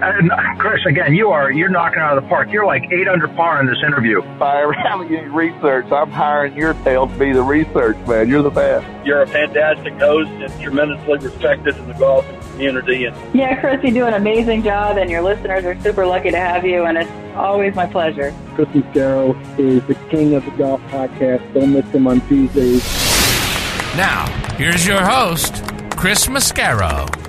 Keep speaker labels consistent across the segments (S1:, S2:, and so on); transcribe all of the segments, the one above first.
S1: And Chris, again, you are you're knocking out of the park. You're like eight under par in this interview.
S2: If I ever have any research, I'm hiring your tail to be the research man. You're the best.
S3: You're a fantastic host and tremendously respected in the golf community. And
S4: yeah, Chris, you do an amazing job, and your listeners are super lucky to have you. And it's always my pleasure.
S5: Chris Mascaro is the king of the golf podcast. Don't miss him on Tuesdays.
S6: Now, here's your host, Chris Mascaro.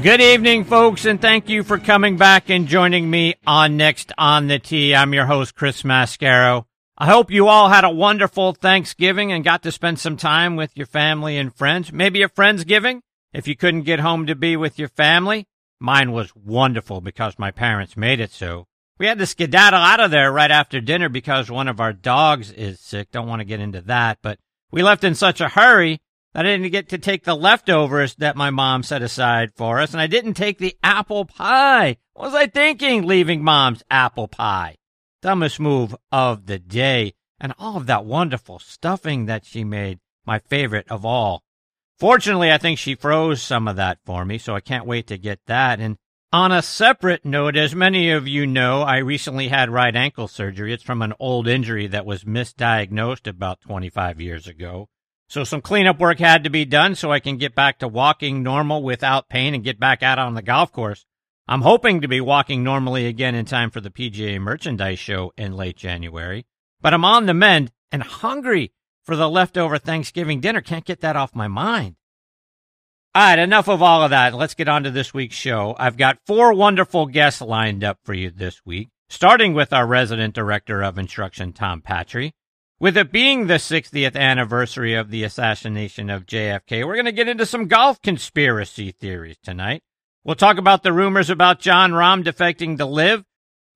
S7: Good evening, folks, and thank you for coming back and joining me on Next on the Tee. I'm your host, Chris Mascaro. I hope you all had a wonderful Thanksgiving and got to spend some time with your family and friends. Maybe a Friendsgiving if you couldn't get home to be with your family. Mine was wonderful because my parents made it so. We had to skedaddle out of there right after dinner because one of our dogs is sick. Don't want to get into that, but we left in such a hurry I didn't get to take the leftovers that my mom set aside for us, and I didn't take the apple pie. What was I thinking leaving mom's apple pie? Dumbest move of the day, and all of that wonderful stuffing that she made, my favorite of all. Fortunately, I think she froze some of that for me, so I can't wait to get that. And on a separate note, as many of you know, I recently had right ankle surgery. It's from an old injury that was misdiagnosed about 25 years ago. So some cleanup work had to be done so I can get back to walking normal without pain and get back out on the golf course. I'm hoping to be walking normally again in time for the PGA merchandise show in late January. But I'm on the mend and hungry for the leftover Thanksgiving dinner. Can't get that off my mind. All right, enough of all of that. Let's get on to this week's show. I've got four wonderful guests lined up for you this week, starting with our resident director of instruction, Tom Patri. With it being the 60th anniversary of the assassination of JFK, we're going to get into some golf conspiracy theories tonight. We'll talk about the rumors about Jon Rahm defecting to LIV,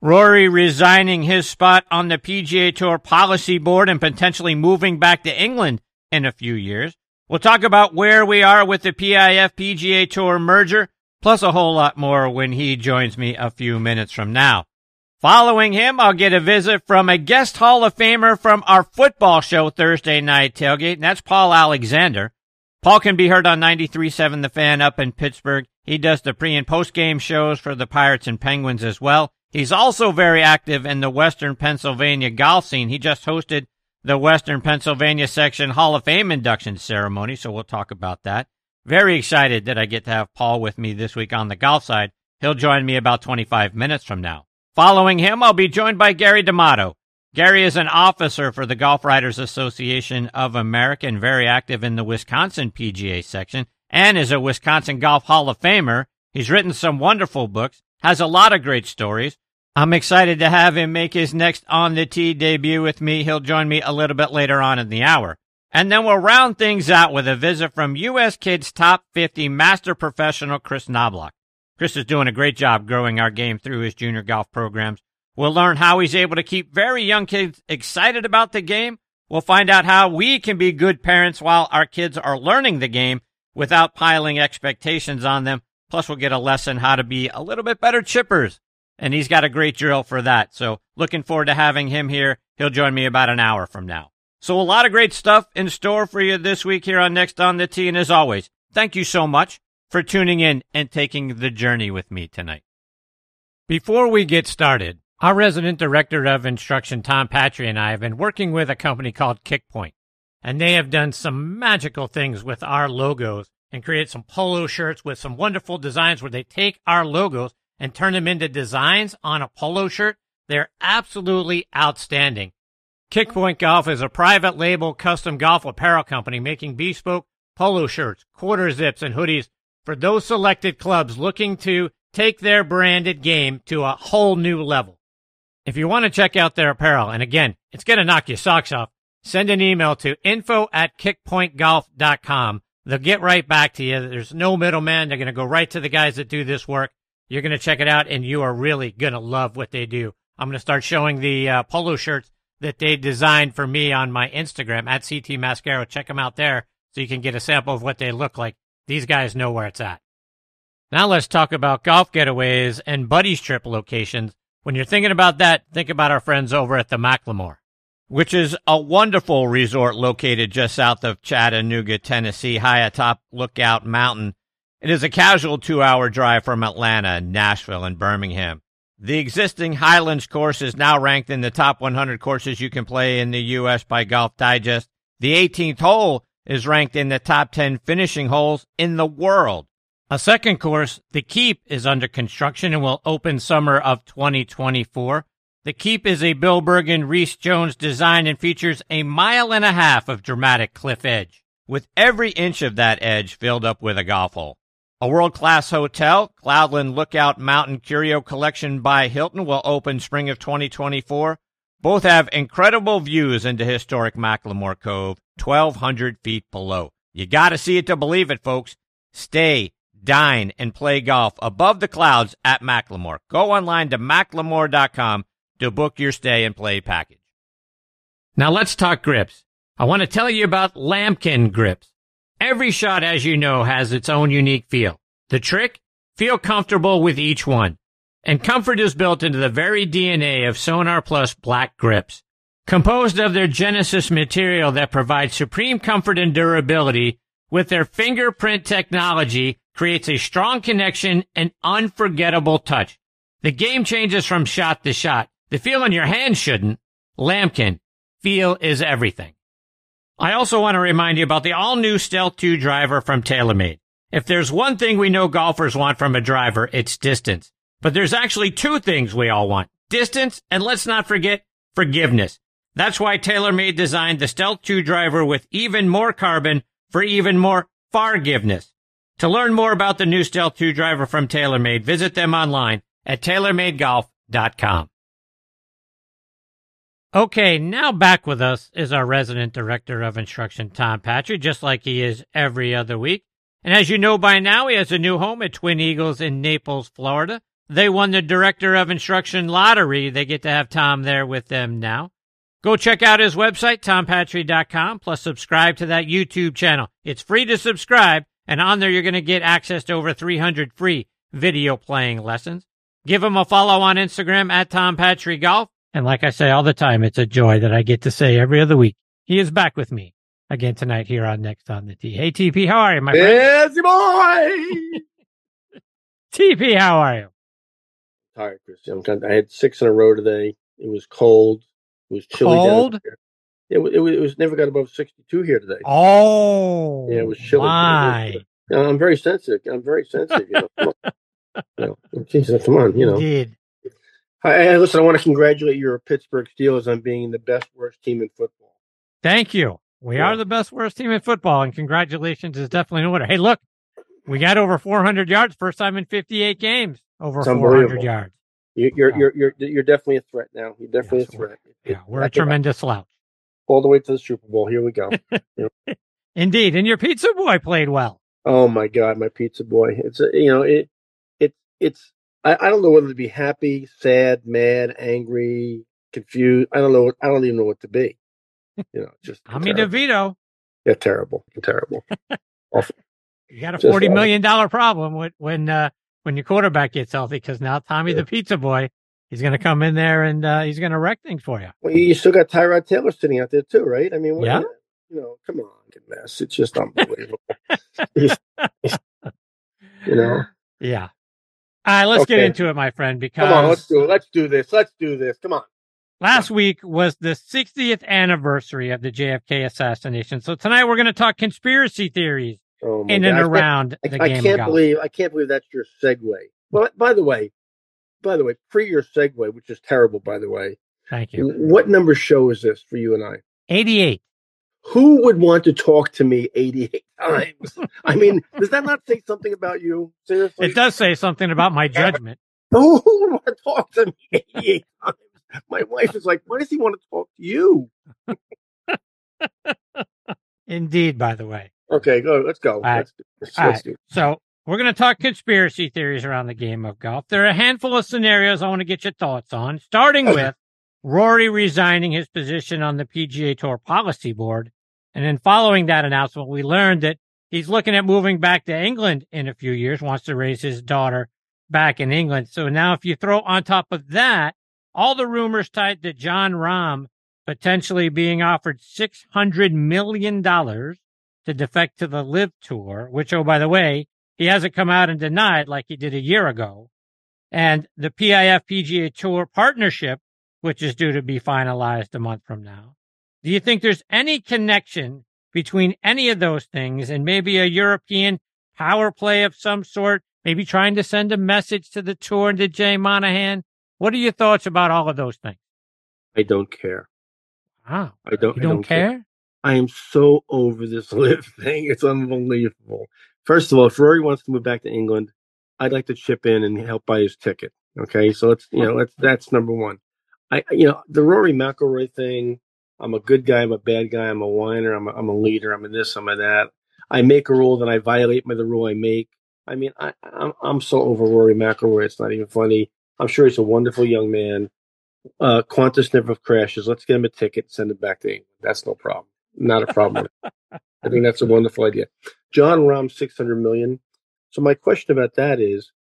S7: Rory resigning his spot on the PGA Tour policy board and potentially moving back to England in a few years. We'll talk about where we are with the PIF PGA Tour merger, plus a whole lot more when he joins me a few minutes from now. Following him, I'll get a visit from a guest Hall of Famer from our football show Thursday night tailgate, and that's Paul Alexander. Paul can be heard on 93.7 The Fan up in Pittsburgh. He does the pre and post game shows for the Pirates and Penguins as well. He's also very active in the Western Pennsylvania golf scene. He just hosted the Western Pennsylvania section Hall of Fame induction ceremony, so we'll talk about that. Very excited that I get to have Paul with me this week on the golf side. He'll join me about 25 minutes from now. Following him, I'll be joined by Gary D'Amato. Gary is an officer for the Golf Writers Association of America and very active in the Wisconsin PGA section and is a Wisconsin Golf Hall of Famer. He's written some wonderful books, has a lot of great stories. I'm excited to have him make his next On the Tee debut with me. He'll join me a little bit later on in the hour. And then we'll round things out with a visit from U.S. Kids Top 50 Master Professional Chris Knobloch. Chris is doing a great job growing our game through his junior golf programs. We'll learn how he's able to keep very young kids excited about the game. We'll find out how we can be good parents while our kids are learning the game without piling expectations on them. Plus, we'll get a lesson how to be a little bit better chippers. And he's got a great drill for that. So looking forward to having him here. He'll join me about an hour from now. So a lot of great stuff in store for you this week here on Next on the Tee. And as always, thank you so much for tuning in and taking the journey with me tonight. Before we get started, our resident director of instruction, Tom Patri, and I have been working with a company called Kickpoint, and they have done some magical things with our logos and created some polo shirts with some wonderful designs where they take our logos and turn them into designs on a polo shirt. They're absolutely outstanding. Kickpoint Golf is a private label custom golf apparel company making bespoke polo shirts, quarter zips, and hoodies for those selected clubs looking to take their branded game to a whole new level. If you want to check out their apparel, and again, it's going to knock your socks off, send an email to info at kickpointgolf.com. They'll get right back to you. There's no middleman. They're going to go right to the guys that do this work. You're going to check it out, and you are really going to love what they do. I'm going to start showing the uh, polo shirts that they designed for me on my Instagram at CT Mascaro. Check them out there so you can get a sample of what they look like. These guys know where it's at. Now let's talk about golf getaways and buddies trip locations. When you're thinking about that, think about our friends over at the McLemore, which is a wonderful resort located just south of Chattanooga, Tennessee, high atop Lookout Mountain. It is a casual two hour drive from Atlanta, Nashville, and Birmingham. The existing Highlands course is now ranked in the top 100 courses you can play in the U.S. by Golf Digest. The 18th hole is ranked in the top 10 finishing holes in the world. A second course, The Keep, is under construction and will open summer of 2024. The Keep is a Bill Bergin Rees Jones design and features a mile and a half of dramatic cliff edge, with every inch of that edge filled up with a golf hole. A world class hotel, Cloudland Lookout Mountain Curio Collection by Hilton, will open spring of 2024. Both have incredible views into historic McLemore Cove, 1,200 feet below. You gotta see it to believe it, folks. Stay dine, and play golf above the clouds at McLemore. Go online to mclemore.com to book your stay and play package. Now let's talk grips. I want to tell you about Lamkin grips. Every shot, as you know, has its own unique feel. The trick? Feel comfortable with each one. And comfort is built into the very DNA of Sonar Plus black grips. Composed of their Genesis material that provides supreme comfort and durability with their fingerprint technology creates a strong connection and unforgettable touch. The game changes from shot to shot. The feel in your hand shouldn't. Lamkin, feel is everything. I also want to remind you about the all new Stealth 2 driver from TaylorMade. If there's one thing we know golfers want from a driver, it's distance. But there's actually two things we all want. Distance, and let's not forget forgiveness. That's why TaylorMade designed the Stealth 2 driver with even more carbon for even more forgiveness. To learn more about the new Stealth 2 driver from TaylorMade, visit them online at TaylorMadeGolf.com. Okay, now back with us is our resident director of instruction, Tom Patrick, just like he is every other week. And as you know by now, he has a new home at Twin Eagles in Naples, Florida. They won the director of instruction lottery. They get to have Tom there with them now. Go check out his website, tompatri.com, plus subscribe to that YouTube channel. It's free to subscribe and on there, you're going to get access to over 300 free video playing lessons. Give him a follow on Instagram at Tom Patri Golf. And like I say all the time, it's a joy that I get to say every other week. He is back with me again tonight here on Next on the Tee. Hey, TP, how are you, my friend?
S8: Busy boy!
S7: TP, how are you?
S8: Tired, Christian. I'm kind of, I had six in a row today. It was cold. It was chilly.
S7: Cold?
S8: It, it, it was never got above 62 here today.
S7: Oh,
S8: yeah, it oh was chilly.
S7: My.
S8: I'm very sensitive. I'm very sensitive. You know, you know, Jesus, come on, you know.
S7: Indeed.
S8: Hey, listen, I want to congratulate your Pittsburgh Steelers on being the best worst team in football.
S7: Thank you. We yeah. are the best worst team in football, and congratulations is definitely an order. Hey, look, we got over 400 yards, first time in 58 games, over 400 yards.
S8: You, you're, you're you're you're definitely a threat now. You're definitely yes, a threat.
S7: Yeah, we're a tremendous slouch
S8: all the way to the Super Bowl. Here we go.
S7: Indeed, and your pizza boy played well.
S8: Oh my God, my pizza boy! It's a, you know it it it's I, I don't know whether to be happy, sad, mad, angry, confused. I don't know. I don't even know what to be. You know, just
S7: I mean DeVito.
S8: Yeah, terrible, terrible, awful.
S7: You got a forty million dollar problem when when uh, when your quarterback gets healthy because now Tommy yeah. the pizza boy he's going to come in there and uh, he's going to wreck things for you.
S8: Well, you still got Tyrod Taylor sitting out there too, right? I mean,
S7: yeah.
S8: You know, come on, mess. It's just unbelievable. you know.
S7: Yeah. All right, let's okay. get into it, my friend. Because
S8: come on, let's do it. Let's do this. Let's do this. Come on.
S7: Last week was the 60th anniversary of the JFK assassination. So tonight we're going to talk conspiracy theories
S8: oh
S7: in
S8: God.
S7: and around
S8: I,
S7: the
S8: I,
S7: game.
S8: I can't believe I can't believe that's your segue. Well, by the way, by the way, pre your segue, which is terrible, by the way.
S7: Thank you.
S8: What number show is this for you and I?
S7: 88.
S8: Who would want to talk to me 88 times? I mean, does that not say something about you? Seriously?
S7: It does say something about my judgment.
S8: Who would want to talk to me 88 times? My wife is like, why does he want to talk to you?
S7: Indeed, by the way.
S8: Okay, go. Let's go.
S7: Right.
S8: Let's, let's, let's
S7: right. So we're going to talk conspiracy theories around the game of golf. There are a handful of scenarios I want to get your thoughts on, starting with Rory resigning his position on the PGA Tour policy board. And then following that announcement, we learned that he's looking at moving back to England in a few years, wants to raise his daughter back in England. So now if you throw on top of that, all the rumors tied to Jon Rahm potentially being offered $600 million to defect to the LIV tour, which, oh, by the way, he hasn't come out and denied like he did a year ago. And the PIF PGA Tour partnership, which is due to be finalized a month from now. Do you think there's any connection between any of those things and maybe a European power play of some sort, maybe trying to send a message to the tour and to Jay Monahan? What are your thoughts about all of those things?
S8: I don't care.
S7: Wow.
S8: I don't.
S7: You don't,
S8: don't
S7: care?
S8: I am so over this LIV thing. It's unbelievable. First of all, if Rory wants to move back to England, I'd like to chip in and help buy his ticket. Okay, so let's you know let's that's number one. I you know the Rory McIlroy thing. I'm a good guy. I'm a bad guy. I'm a whiner. I'm a, I'm a leader. I'm a this. I'm a that. I make a rule, then I violate by the rule I make. I mean, I, I'm I'm so over Rory McIlroy. It's not even funny. I'm sure he's a wonderful young man. Uh, Qantas never crashes. Let's get him a ticket, send him back to England. That's no problem. Not a problem. I think that's a wonderful idea. Jon Rahm, 600 million. So my question about that is,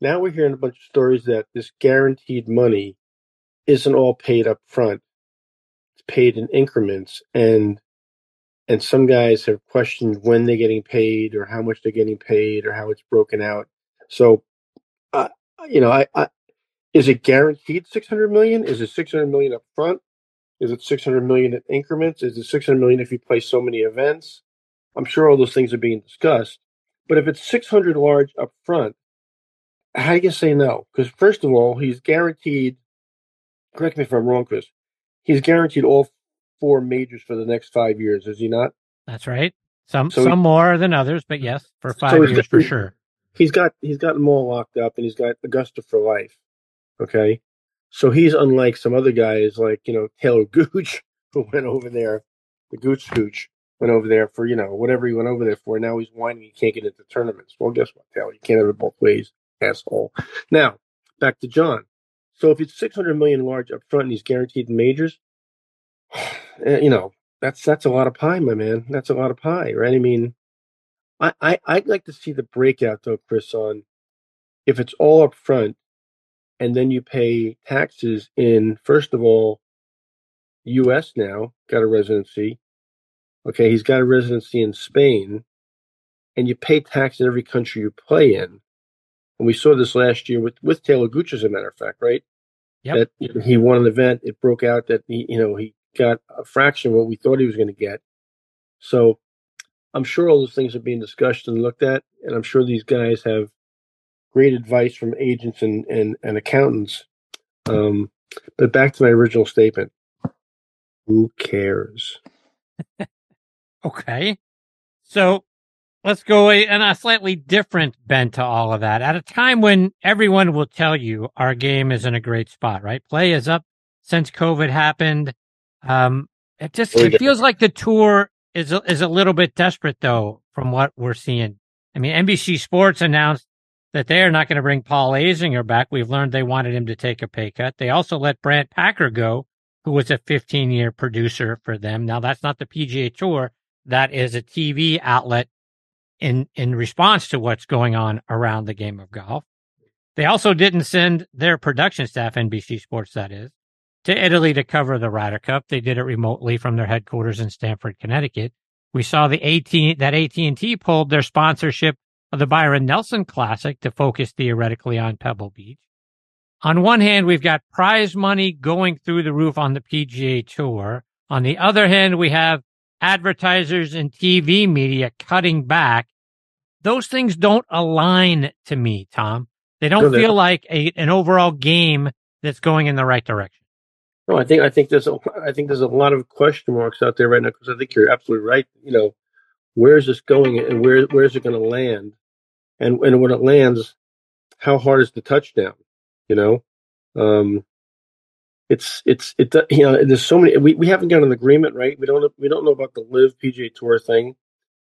S8: now we're hearing a bunch of stories that this guaranteed money isn't all paid up front. It's paid in increments and and some guys have questioned when they're getting paid or how much they're getting paid or how it's broken out. So, uh, you know, I, I is it guaranteed 600 million? Is it 600 million up front? Is it 600 million in increments? Is it 600 million if you play so many events? I'm sure all those things are being discussed. But if it's 600 large up front, how do you say no? Because first of all, he's guaranteed. Correct me if I'm wrong, Chris. He's guaranteed all four majors for the next five years, is he not?
S7: That's right. Some
S8: So
S7: some
S8: he-
S7: more than others, but yes, for five
S8: So
S7: years for sure.
S8: He's got he's got them all locked up, and he's got Augusta for life. Okay, so he's unlike some other guys, like you know Taylor Gooch, who went over there, the Gooch Gooch went over there for you know whatever he went over there for. Now he's whining he can't get into tournaments. Well, guess what, Taylor? You can't have it both ways, asshole. Now back to Jon. So if it's six hundred million large up front and he's guaranteed majors, eh, you know that's that's a lot of pie, my man. That's a lot of pie, right? I mean, I, I I'd like to see the breakout though, Chris, on if it's all up front and then you pay taxes in first of all US now, got a residency. Okay, he's got a residency in Spain, and you pay tax in every country you play in. And we saw this last year with, with Taylor Gooch, as a matter of fact, right?
S7: Yep.
S8: That he won an event, it broke out that he, you know, he got a fraction of what we thought he was going to get. So I'm sure all those things are being discussed and looked at, and I'm sure these guys have great advice from agents and, and, and accountants. Um, but back to my original statement who cares?
S7: Okay. So let's go in a slightly different bent to all of that. At a time when everyone will tell you our game is in a great spot, right? Play is up since COVID happened. Um, it just it
S8: good.
S7: feels like the tour is a, is a little bit desperate though from what we're seeing. I mean, NBC Sports announced that they are not going to bring Paul Azinger back. We've learned they wanted him to take a pay cut. They also let Brandt Packer go, who was a 15 year producer for them. Now that's not the PGA Tour. That is a TV outlet in, in response to what's going on around the game of golf. They also didn't send their production staff, NBC Sports that is, to Italy to cover the Ryder Cup. They did it remotely from their headquarters in Stamford, Connecticut. We saw the AT that AT&T pulled their sponsorship the Byron Nelson Classic to focus theoretically on Pebble Beach. On one hand, we've got prize money going through the roof on the PGA Tour. On the other hand, we have advertisers and TV media cutting back. Those things don't align to me, Tom. They don't
S8: No,
S7: feel like a, an overall game that's going in the right direction.
S8: No, I think I think there's a I think there's a lot of question marks out there right now because I think you're absolutely right. You know, where is this going and where where is it going to land? And and when it lands, how hard is the touchdown? You know, um, it's it's it you know there's so many we, we haven't got an agreement right. We don't we don't know about the LIV PGA Tour thing.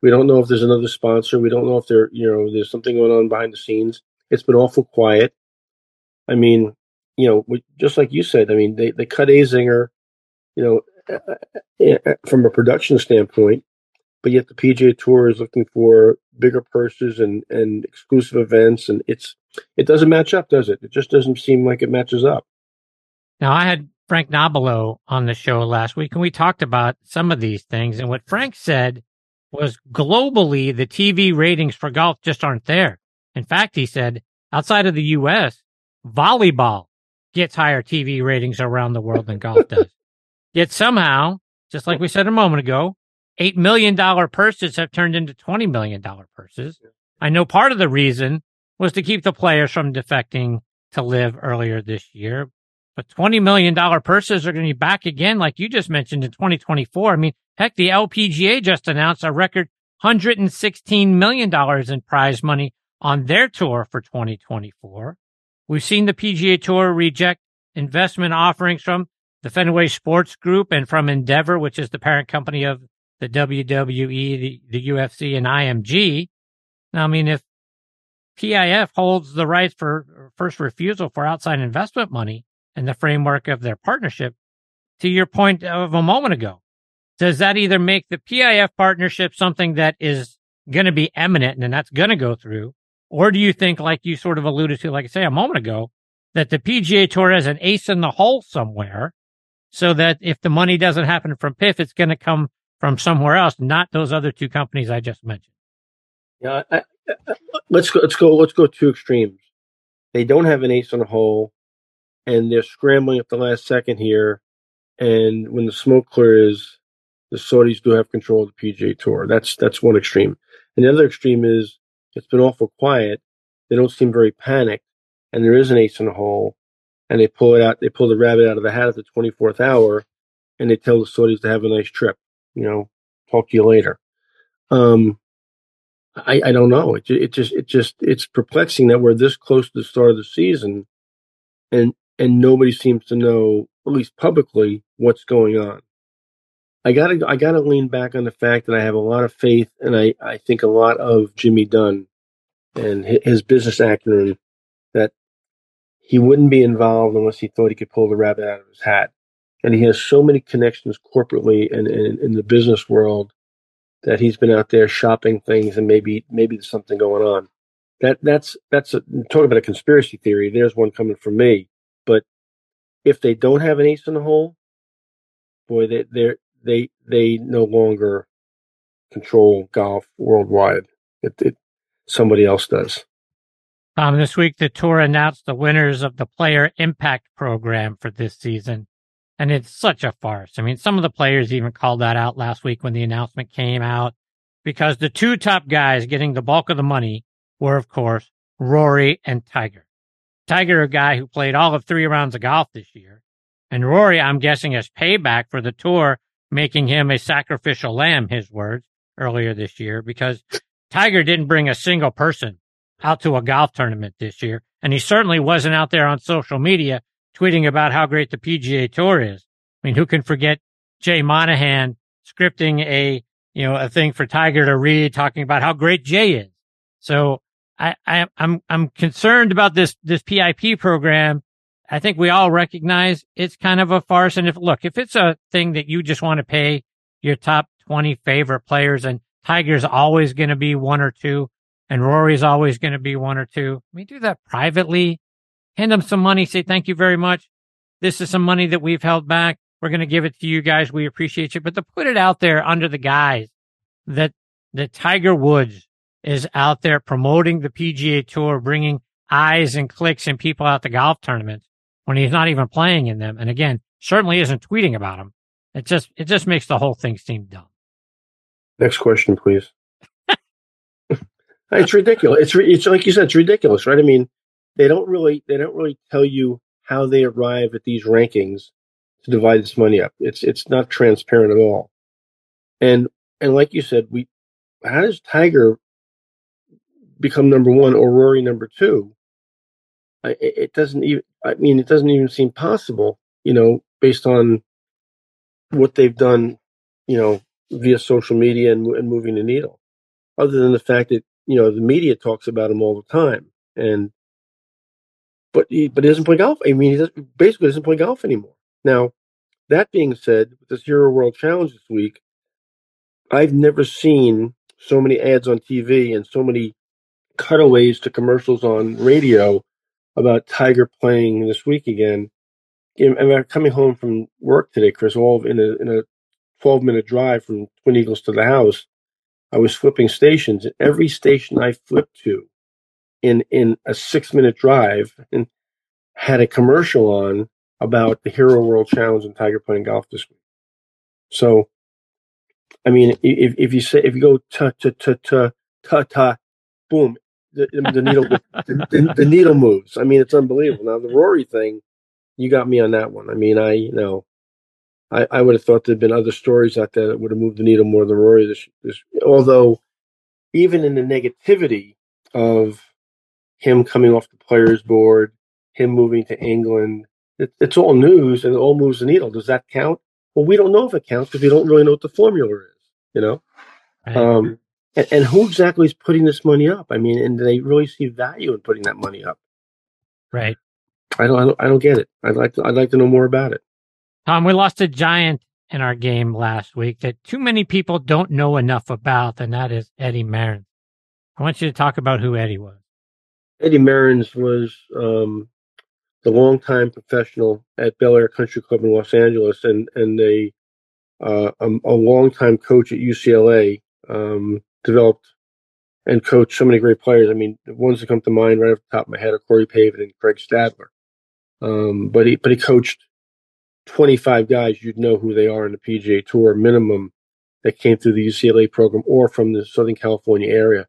S8: We don't know if there's another sponsor. We don't know if there, you know, there's something going on behind the scenes. It's been awful quiet. I mean, you know, we, just like you said, I mean, they, they cut Azinger, you know, uh, uh, uh, from a production standpoint, but yet the PGA Tour is looking for bigger purses and, and exclusive events, and it's it doesn't match up, does it? It just doesn't seem like it matches up.
S7: Now, I had Frank Nobilo on the show last week, and we talked about some of these things. And what Frank said was globally, the TV ratings for golf just aren't there. In fact, he said outside of the U.S., volleyball gets higher TV ratings around the world than golf does. Yet somehow, just like we said a moment ago, $8 million purses have turned into $20 million purses. I know part of the reason was to keep the players from defecting to LIV earlier this year. But $20 million purses are going to be back again, like you just mentioned in 2024. I mean, heck, the LPGA just announced a record $116 million in prize money on their tour for 2024. We've seen the PGA Tour reject investment offerings from the Fenway Sports Group and from Endeavor, which is the parent company of the WWE, the, the UFC, and IMG. Now, I mean, if PIF holds the rights for first refusal for outside investment money in the framework of their partnership, to your point of a moment ago, does that either make the PIF partnership something that is going to be eminent and that's going to go through? Or do you think, like you sort of alluded to, like I say a moment ago, that the PGA Tour has an ace in the hole somewhere so that if the money doesn't happen from PIF, it's going to come from somewhere else, not those other two companies I just mentioned.
S8: Yeah, I, I, let's go. Let's go. Let's go two extremes. They don't have an ace on the hole, and they're scrambling at the last second here. And when the smoke clears, the Saudis do have control of the PGA Tour. That's that's one extreme. And the other extreme is it's been awful quiet. They don't seem very panicked, and there is an ace in the hole, and they pull it out. They pull the rabbit out of the hat at the 24th hour, and they tell the Saudis to have a nice trip you know, talk to you later. Um, I, I don't know. It, it just, it just, it's perplexing that we're this close to the start of the season and, and nobody seems to know, at least publicly, what's going on. I gotta, I gotta lean back on the fact that I have a lot of faith and I, I think a lot of Jimmy Dunne and his business acumen that he wouldn't be involved unless he thought he could pull the rabbit out of his hat and he has so many connections corporately and in the business world that he's been out there shopping things and maybe maybe there's something going on. That that's that's a, talk about a conspiracy theory. There's one coming from me. But if they don't have an ace in the hole, boy, they they they they no longer control golf worldwide. It, it somebody else does.
S7: Um, this week the tour announced the winners of the Player Impact Program for this season. And it's such a farce. I mean, some of the players even called that out last week when the announcement came out because the two top guys getting the bulk of the money were, of course, Rory and Tiger. Tiger, a guy who played all of three rounds of golf this year. And Rory, I'm guessing, as payback for the tour, making him a sacrificial lamb, his words, earlier this year, because Tiger didn't bring a single person out to a golf tournament this year. And he certainly wasn't out there on social media tweeting about how great the PGA Tour is. I mean, who can forget Jay Monahan scripting a, you know, a thing for Tiger to read talking about how great Jay is. So I, I, I'm, I'm concerned about this, this PIP program. I think we all recognize it's kind of a farce. And if, look, if it's a thing that you just want to pay your top 20 favorite players and Tiger's always going to be one or two and Rory's always going to be one or two, we do that privately hand them some money, say thank you very much. This is some money that we've held back. We're going to give it to you guys. We appreciate you. But to put it out there under the guise that that Tiger Woods is out there promoting the PGA Tour, bringing eyes and clicks and people out to golf tournaments when he's not even playing in them. And again, certainly isn't tweeting about them. It just it just makes the whole thing seem dumb.
S8: Next question, please. it's ridiculous. It's it's like you said, it's ridiculous, right? I mean, they don't really they don't really tell you how they arrive at these rankings to divide this money up. It's it's not transparent at all. And and like you said, we how does Tiger become number one or Rory number two? I, it doesn't even. I mean, it doesn't even seem possible. You know, based on what they've done, you know, via social media and, and moving the needle. other than the fact that you know the media talks about him all the time, and but he but he doesn't play golf. I mean, he does, basically doesn't play golf anymore. Now, that being said, with this Hero World Challenge this week, I've never seen so many ads on TV and so many cutaways to commercials on radio about Tiger playing this week again. And I'm coming home from work today, Chris, all in a in a 12 minute drive from Twin Eagles to the house. I was flipping stations, and every station I flipped to in in a six minute drive and had a commercial on about the Hero World Challenge and Tiger playing golf this week. So, I mean, if if you say if you go ta ta ta ta ta ta, boom, the, the needle the, the, the, needle moves. I mean, it's unbelievable. Now the Rory thing, you got me on that one. I mean, I you know, I, I would have thought there'd been other stories out there that would have moved the needle more than Rory. This, this, although, even in the negativity of him coming off the players' board, him moving to England, it, it's all news and it all moves the needle. Does that count? Well, we don't know if it counts because we don't really know what the formula is. You know. Um, and, and who exactly is putting this money up? I mean, and do they really see value in putting that money up?
S7: Right.
S8: I don't, I don't, I don't get it. I'd like to, I'd like to know more about it.
S7: Tom, we lost a giant in our game last week that too many people don't know enough about, and that is Eddie Merrins. I want you to talk about who Eddie was.
S8: Eddie Merrins was um, the longtime professional at Bel Air Country Club in Los Angeles, and and a uh, a, a longtime coach at UCLA. Um, developed and coached so many great players. I mean, the ones that come to mind right off the top of my head are Corey Pavin and Craig Stadler. Um, but he but he coached 25 guys you'd know who they are in the PGA Tour minimum that came through the UCLA program or from the Southern California area.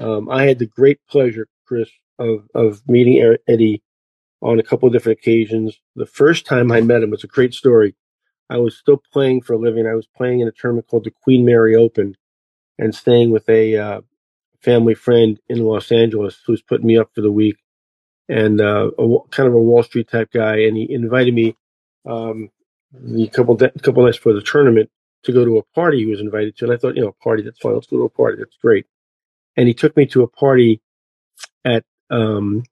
S8: Um, I had the great pleasure, Chris, of of meeting Eddie on a couple of different occasions. The first time I met him was a great story. I was still playing for a living. I was playing in a tournament called the Queen Mary Open and staying with a uh, family friend in Los Angeles who's putting me up for the week and uh, a, kind of a Wall Street type guy. And he invited me um, a couple de- couple nights before the tournament to go to a party he was invited to. And I thought, you know, a party, that's fine. Let's go to a party. That's great. And he took me to a party at um,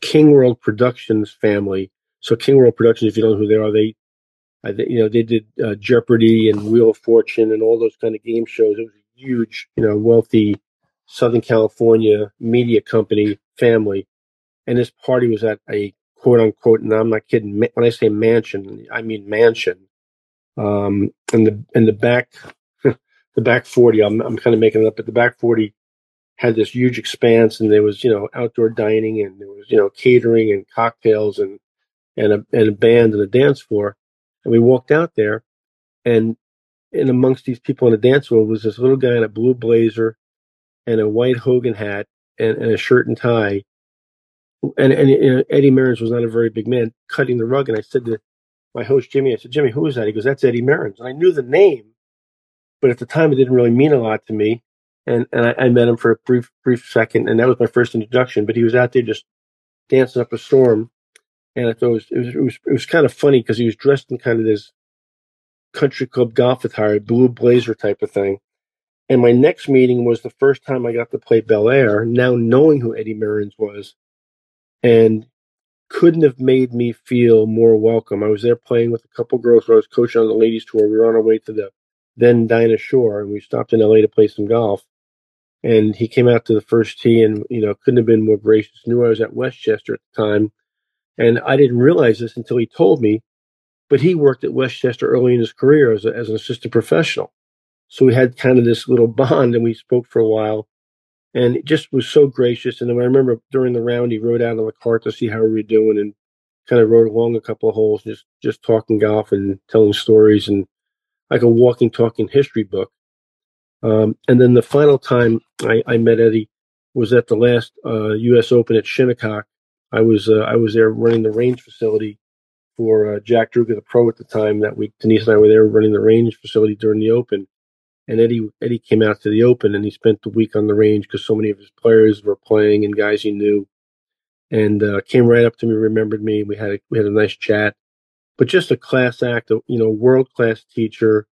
S8: King World Productions family. So King World Productions, if you don't know who they are, they uh, you know, they did uh, Jeopardy and Wheel of Fortune and all those kind of game shows. It was a huge, you know, wealthy Southern California media company family. And this party was at a quote unquote, and I'm not kidding. When I say mansion, I mean mansion. Um, and the, in the back, the back 40, I'm, I'm kind of making it up, but the back 40 had this huge expanse and there was, you know, outdoor dining and there was, you know, catering and cocktails and, and a, and a band and a dance floor. And we walked out there and in amongst these people on the dance floor was this little guy in a blue blazer and a white Hogan hat and, and a shirt and tie. And, and, and Eddie Merrins was not a very big man, cutting the rug. And I said to my host Jimmy, I said, Jimmy, who is that? He goes, that's Eddie Merrins. And I knew the name, but at the time it didn't really mean a lot to me. And and I, I met him for a brief brief second, and that was my first introduction. But he was out there just dancing up a storm, and I thought it was it was it was, it was kind of funny because he was dressed in kind of this country club golf attire, blue blazer type of thing. And my next meeting was the first time I got to play Bel Air, now knowing who Eddie Merrins was, and couldn't have made me feel more welcome. I was there playing with a couple girls who I was coaching on the ladies tour. We were on our way to the then Dinah Shore, and we stopped in LA to play some golf. And he came out to the first tee, and you know couldn't have been more gracious. Knew I was at Westchester at the time, and I didn't realize this until he told me but he worked at Westchester early in his career as, a, as an assistant professional. So we had kind of this little bond and we spoke for a while and it just was so gracious. And I remember during the round, he rode out on the cart to see how we were doing and kind of rode along a couple of holes, just, just talking golf and telling stories and like a walking, talking history book. Um, and then the final time I, I, met Eddie was at the last uh, U.S. Open at Shinnecock. I was uh, I was there running the range facility for uh, Jack Druga, the pro at the time. That week, Denise and I were there running the range facility during the Open, and Eddie Eddie came out to the Open and he spent the week on the range because so many of his players were playing and guys he knew, and uh, came right up to me, remembered me. We had a, we had a nice chat, but just a class act, you know, world class teacher,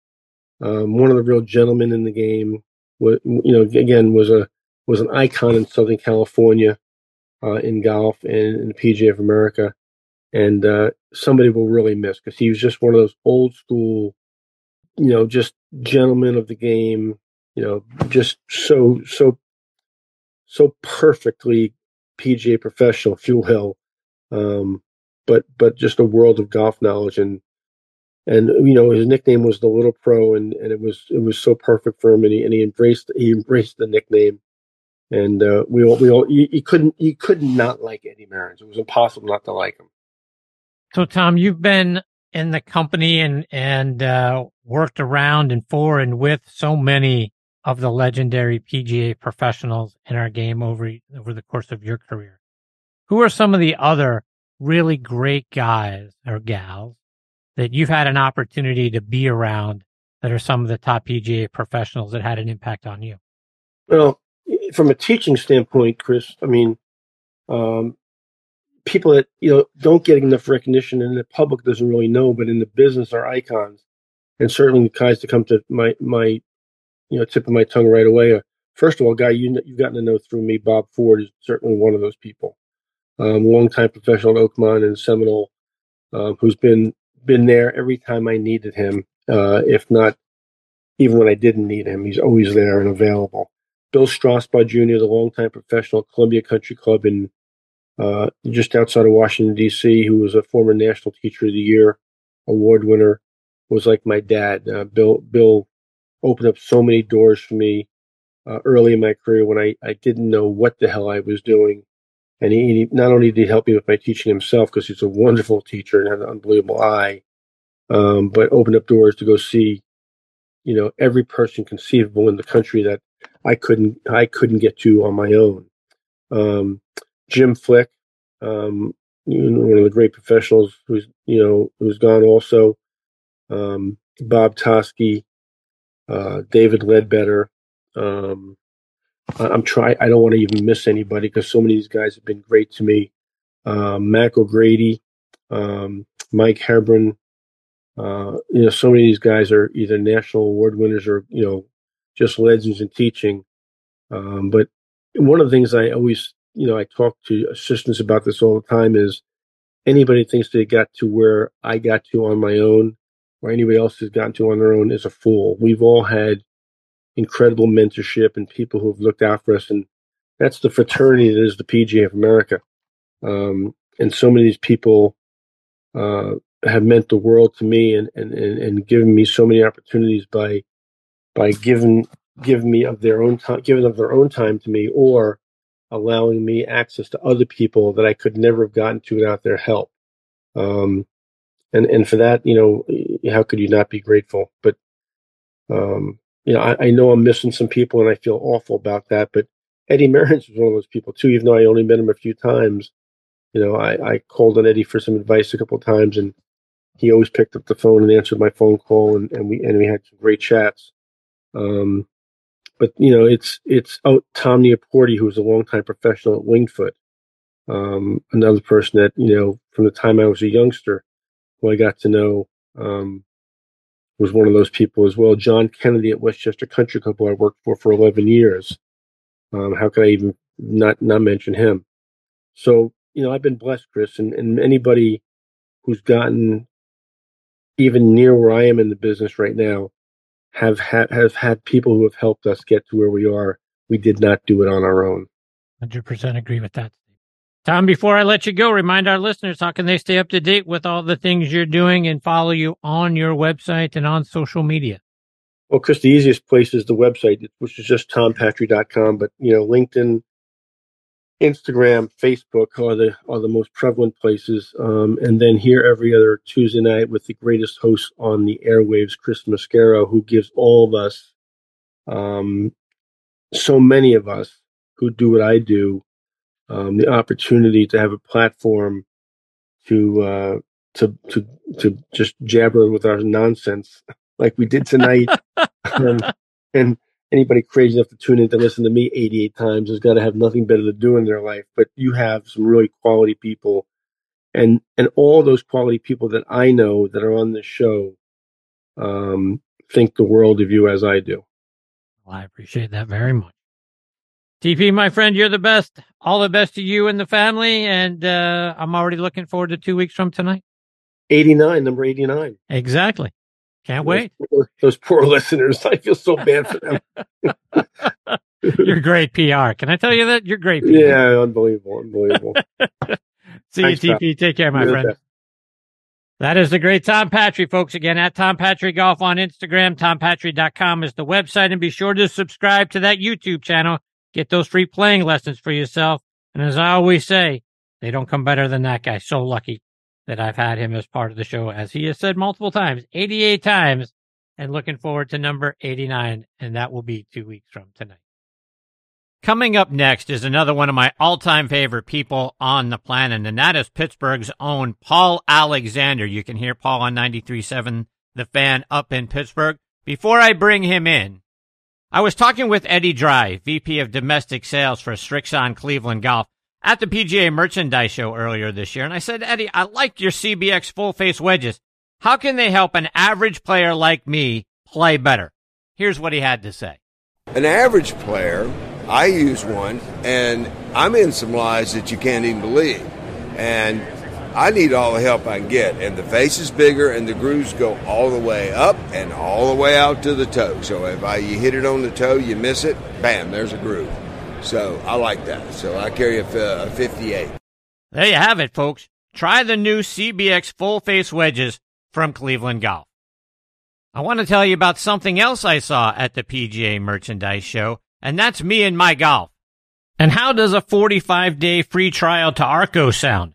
S8: um, one of the real gentlemen in the game. you know, again was a was an icon in Southern California uh, in golf and in the PGA of America, and uh, somebody will really miss because he was just one of those old school, you know, just gentlemen of the game. You know, just so so so perfectly PGA professional, Fuel Hill, um, but but just a world of golf knowledge and and you know his nickname was the Little Pro, and, and it was it was so perfect for him, and he and he embraced he embraced the nickname, and uh, we all we all you, couldn't you could not like Eddie Merrins. It was impossible not to like him.
S7: So Tom, you've been in the company and and uh, worked around and for and with so many of the legendary PGA professionals in our game over over the course of your career. Who are some of the other really great guys or gals that you've had an opportunity to be around that are some of the top PGA professionals that had an impact on you?
S8: Well, from a teaching standpoint, Chris, I mean, um, people that you know don't get enough recognition and the public doesn't really know, but in the business are icons, and certainly the guys that come to my my you know tip of my tongue right away. Uh, first of all, guy you you've gotten to know through me, Bob Ford is certainly one of those people. Um, longtime professional at Oakmont and Seminole, uh, who's been been there every time I needed him. Uh, if not, even when I didn't need him, he's always there and available. Bill Strausbaugh Jr., the longtime professional Columbia Country Club in uh, just outside of Washington D.C., who was a former National Teacher of the Year award winner, was like my dad. Uh, Bill Bill opened up so many doors for me uh, early in my career when I, I didn't know what the hell I was doing. And he, not only did he help me with my teaching himself because he's a wonderful teacher and had an unbelievable eye, um, but opened up doors to go see, you know, every person conceivable in the country that I couldn't I couldn't get to on my own. Um, Jim Flick, um, you know, one of the great professionals who's you know who's gone also. Um, Bob Toski, uh, David Leadbetter, Um, I'm trying. I don't want to even miss anybody because so many of these guys have been great to me. Um, Mac O'Grady, um, Mike Hebron. Uh, you know, so many of these guys are either national award winners or you know, just legends in teaching. Um, but one of the things I always, you know, I talk to assistants about this all the time is anybody thinks they got to where I got to on my own or anybody else has gotten to on their own is a fool. We've all had incredible mentorship and people who have looked out for us. And that's the fraternity that is the PGA of America. Um, and so many of these people uh, have meant the world to me and, and, and, and given me so many opportunities by by giving giving me of their own time giving of their own time to me or allowing me access to other people that I could never have gotten to without their help. Um, and and for that, you know, how could you not be grateful? But um, you know, I, I, know I'm missing some people, and I feel awful about that. But Eddie Merrins was one of those people too. Even though I only met him a few times, you know, I, I called on Eddie for some advice a couple of times, and he always picked up the phone and answered my phone call, and, and we and we had some great chats. Um, but you know, it's it's oh, Tom Nieporte, who was a longtime professional at Winged Foot, um, another person that you know from the time I was a youngster, who I got to know. Um, was one of those people as well. John Kennedy at Westchester Country Club, who I worked for for 11 years. Um, how could I even not not mention him? So you know, I've been blessed, Chris, and, and anybody who's gotten even near where I am in the business right now have had have had people who have helped us get to where we are. We did not do it on our own.
S7: Hundred percent agree with that. Tom, before I let you go, remind our listeners how can they stay up to date with all the things you're doing and follow you on your website and on social media?
S8: Well, Chris, the easiest place is the website, which is just tompatri.com. But you know, LinkedIn, Instagram, Facebook are the are the most prevalent places. Um, and then here every other Tuesday night with the greatest host on the airwaves, Chris Mascaro, who gives all of us, um, so many of us who do what I do, um, the opportunity to have a platform to uh, to to to just jabber with our nonsense like we did tonight. um, and anybody crazy enough to tune in to listen to me 88 times has got to have nothing better to do in their life. But you have some really quality people, and and all those quality people that I know that are on this show um, think the world of you as I do.
S7: Well, I appreciate that very much. TP, my friend, you're the best. All the best to you and the family. And uh, I'm already looking forward to two weeks from tonight.
S8: 89, number 89.
S7: Exactly. Can't wait.
S8: Those, those poor listeners. I feel so bad for them.
S7: You're great PR. Can I tell you that? You're great PR.
S8: Yeah, unbelievable. Unbelievable.
S7: See
S8: Thanks,
S7: you. TP. Take care, my
S8: You're
S7: friend.
S8: best.
S7: That is the great Tom Patri, folks. Again, at Tom Patri Golf on Instagram. TomPatri.com is the website. And be sure to subscribe to that YouTube channel. Get those free playing lessons for yourself. And as I always say, they don't come better than that guy. So lucky that I've had him as part of the show, as he has said multiple times, 88 times, and looking forward to number 89. And that will be two weeks from tonight. Coming up next is another one of my all time favorite people on the planet, and that is Pittsburgh's own Paul Alexander. You can hear Paul on 93.7, the fan up in Pittsburgh. Before I bring him in, I was talking with Eddie Dry, VP of Domestic Sales for Srixon Cleveland Golf, at the PGA Merchandise Show earlier this year, and I said, Eddie, I like your CBX full face wedges. How can they help an average player like me play better? Here's what he had to say.
S9: An average player, I use one, and I'm in some lies that you can't even believe. And I need all the help I can get. And the face is bigger, and the grooves go all the way up and all the way out to the toe. So if I, you hit it on the toe, you miss it, bam, there's a groove. So I like that. So I carry a, a 58.
S7: There you have it, folks. Try the new CBX full face wedges from Cleveland Golf. I want to tell you about something else I saw at the PGA Merchandise Show, and that's me and my golf. And how does a 45 day free trial to Arccos sound?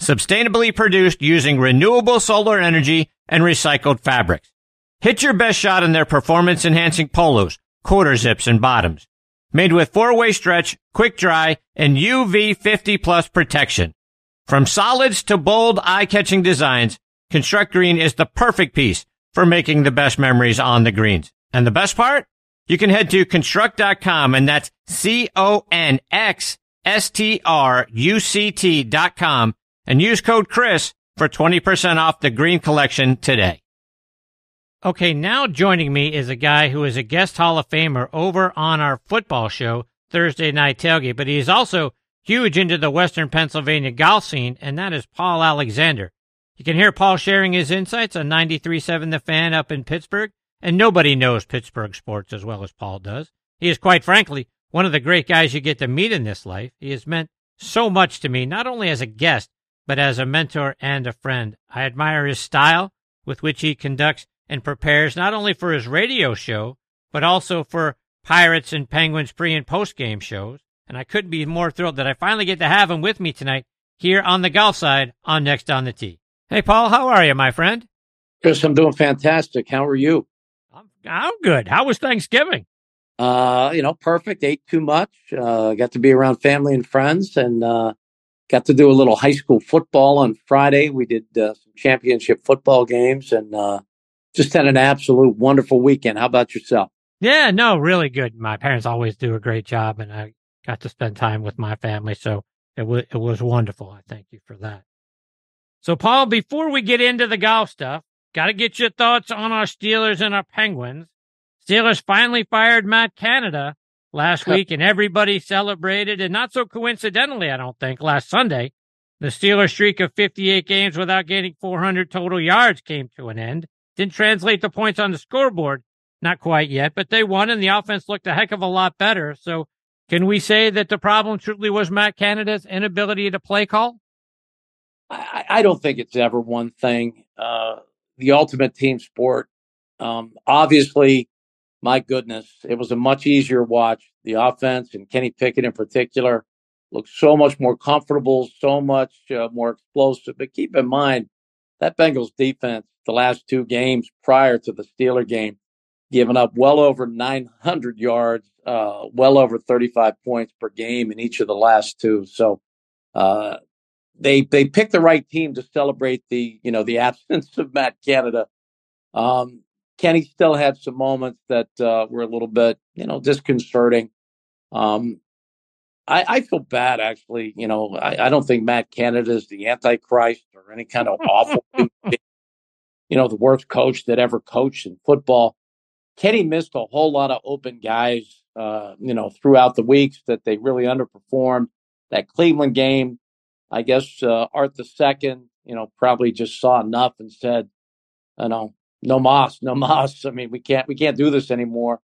S7: sustainably produced using renewable solar energy and recycled fabrics. Hit your best shot in their performance enhancing polos, quarter zips, and bottoms. Made with four way stretch, quick dry, and UV 50 plus protection. From solids to bold, eye catching designs, Conxstruct Green is the perfect piece for making the best memories on the greens. And the best part? You can head to conxstruct.com and that's C-O-N-X-S-T-R-U-C-T dot com and use code Chris for 20% off the green collection today. Okay, now joining me is a guy who is a guest Hall of Famer over on our football show, Thursday Night Tailgate, but he is also huge into the Western Pennsylvania golf scene, and that is Paul Alexander. You can hear Paul sharing his insights on 93.7 The Fan up in Pittsburgh, and nobody knows Pittsburgh sports as well as Paul does. He is quite frankly one of the great guys you get to meet in this life. He has meant so much to me, not only as a guest, but as a mentor and a friend. I admire his style with which he conducts and prepares not only for his radio show, but also for Pirates and Penguins pre and post game shows. And I couldn't be more thrilled that I finally get to have him with me tonight here on the golf side on Next on the Tee. Hey, Paul, how are you, my friend?
S10: Chris, I'm doing fantastic. How are you?
S7: I'm, I'm good. How was Thanksgiving?
S10: Uh, you know, perfect. Ate too much. Uh, got to be around family and friends, and uh, got to do a little high school football on Friday. We did uh, some championship football games, and uh, just had an absolute wonderful weekend. How about yourself?
S7: Yeah, no, really good. My parents always do a great job, and I got to spend time with my family, so it was it was wonderful. I thank you for that. So, Paul, before we get into the golf stuff, got to get your thoughts on our Steelers and our Penguins. Steelers finally fired Matt Canada last week, and everybody celebrated. And not so coincidentally, I don't think, last Sunday, the Steelers streak of 58 games without getting 400 total yards came to an end. Didn't translate the points on the scoreboard, not quite yet, but they won, and the offense looked a heck of a lot better. So, can we say that the problem truly was Matt Canada's inability to play call?
S10: I, I don't think it's ever one thing. Uh, the ultimate team sport. Um, obviously, my goodness, it was a much easier watch. The offense and Kenny Pickett in particular looked so much more comfortable, so much uh, more explosive. But keep in mind that Bengals defense, the last two games prior to the Steeler game, given up well over 900 yards, uh, well over 35 points per game in each of the last two. So uh, they they picked the right team to celebrate the you know the absence of Matt Canada. Um, Kenny still had some moments that uh, were a little bit you know disconcerting. Um, I, I, feel bad actually. You know, I, I, don't think Matt Canada is the Antichrist or any kind of awful, you know, the worst coach that ever coached in football. Kenny missed a whole lot of open guys, uh, you know, throughout the weeks that they really underperformed. That Cleveland game, I guess uh, Art the second, you know, probably just saw enough and said, you know, no mas, no mas. I mean, we can't we can't do this anymore.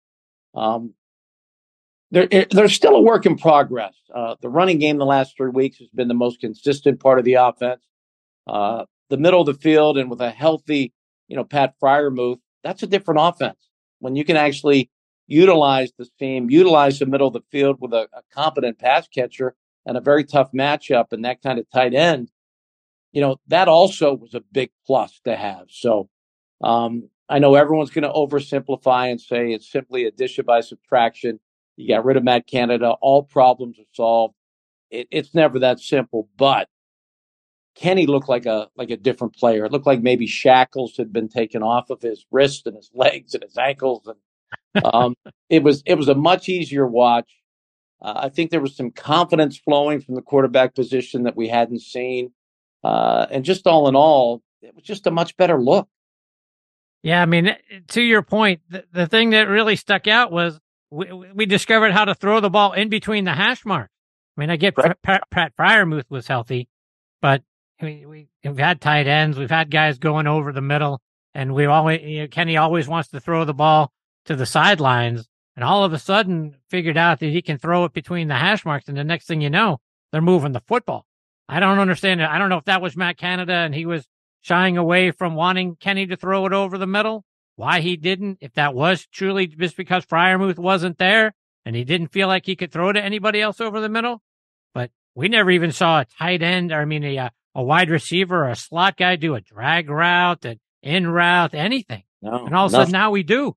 S10: Um, there, there's still a work in progress. Uh, the running game the last three weeks has been the most consistent part of the offense. Uh, the middle of the field and with a healthy, you know, Pat Freiermuth, that's a different offense. When you can actually utilize the seam, utilize the middle of the field with a, a competent pass catcher and a very tough matchup and that kind of tight end, you know, that also was a big plus to have. So um, I know everyone's going to oversimplify and say it's simply addition by subtraction. You got rid of Matt Canada, all problems are solved. It, it's never that simple, but Kenny looked like a like a different player. It looked like maybe shackles had been taken off of his wrists and his legs and his ankles, and um, it was it was a much easier watch. Uh, I think there was some confidence flowing from the quarterback position that we hadn't seen, uh, and just all in all, it was just a much better look.
S7: Yeah, I mean, to your point, the, the thing that really stuck out was we, we discovered how to throw the ball in between the hash marks. I mean, I get right. Pat, Pat Freiermuth was healthy, but we, we, have had tight ends, we've had guys going over the middle, and we always you know, Kenny always wants to throw the ball to the sidelines, and all of a sudden figured out that he can throw it between the hash marks, and the next thing you know, they're moving the football. I don't understand it. I don't know if that was Matt Canada and he was shying away from wanting Kenny to throw it over the middle, why he didn't, if that was truly just because Freiermuth wasn't there and he didn't feel like he could throw to anybody else over the middle. But we never even saw a tight end, or I mean, a, a wide receiver or a slot guy do a drag route, an in route, anything. No, and all of a sudden now we do.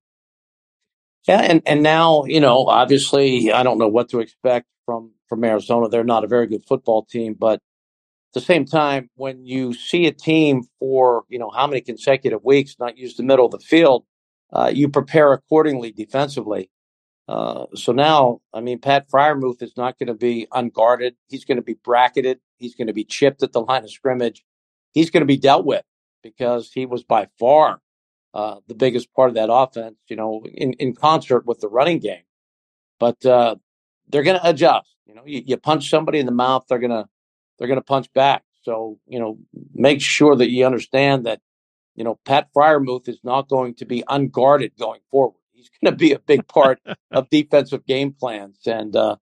S10: Yeah, and and now you know, obviously, I don't know what to expect from from Arizona. They're not a very good football team, but the same time, when you see a team for you know how many consecutive weeks not use the middle of the field, uh, you prepare accordingly defensively. Uh, so now, I mean, Pat Freiermuth is not going to be unguarded. He's going to be bracketed. He's going to be chipped at the line of scrimmage. He's going to be dealt with because he was by far uh, the biggest part of that offense. You know, in in concert with the running game. But uh, they're going to adjust. You know, you, you punch somebody in the mouth, they're going to they're going to punch back. So, you know, make sure that you understand that, you know, Pat Freiermuth is not going to be unguarded going forward. He's going to be a big part of defensive game plans. And, uh,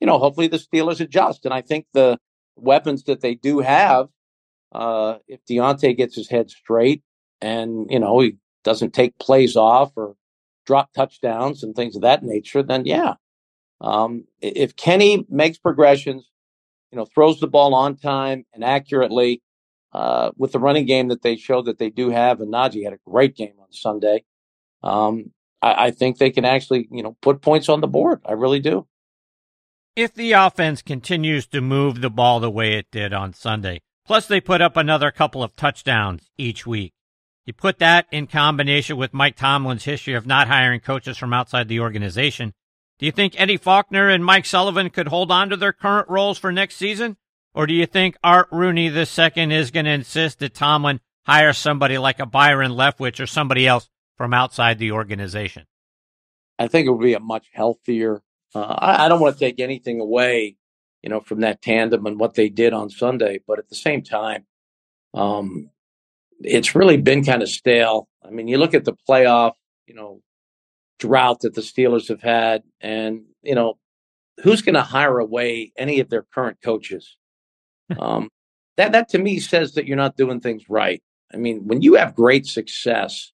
S10: you know, hopefully the Steelers adjust. And I think the weapons that they do have, uh, if Diontae gets his head straight and, you know, he doesn't take plays off or drop touchdowns and things of that nature, then yeah. Um, if Kenny makes progressions, you know, throws the ball on time and accurately uh, with the running game that they showed that they do have. And Najee had a great game on Sunday. Um, I, I think they can actually, you know, put points on the board. I really do.
S7: If the offense continues to move the ball the way it did on Sunday, plus they put up another couple of touchdowns each week, you put that in combination with Mike Tomlin's history of not hiring coaches from outside the organization, do you think Eddie Faulkner and Mike Sullivan could hold on to their current roles for next season? Or do you think Art Rooney II is going to insist that Tomlin hire somebody like a Byron Leftwich or somebody else from outside the organization?
S10: I think it would be a much healthier. Uh, I, I, don't want to take anything away, you know, from that tandem and what they did on Sunday, but at the same time, um, it's really been kind of stale. I mean, you look at the playoff, you know, drought that the Steelers have had. And, you know, who's going to hire away any of their current coaches? um, that, that to me says that you're not doing things right. I mean, when you have great success,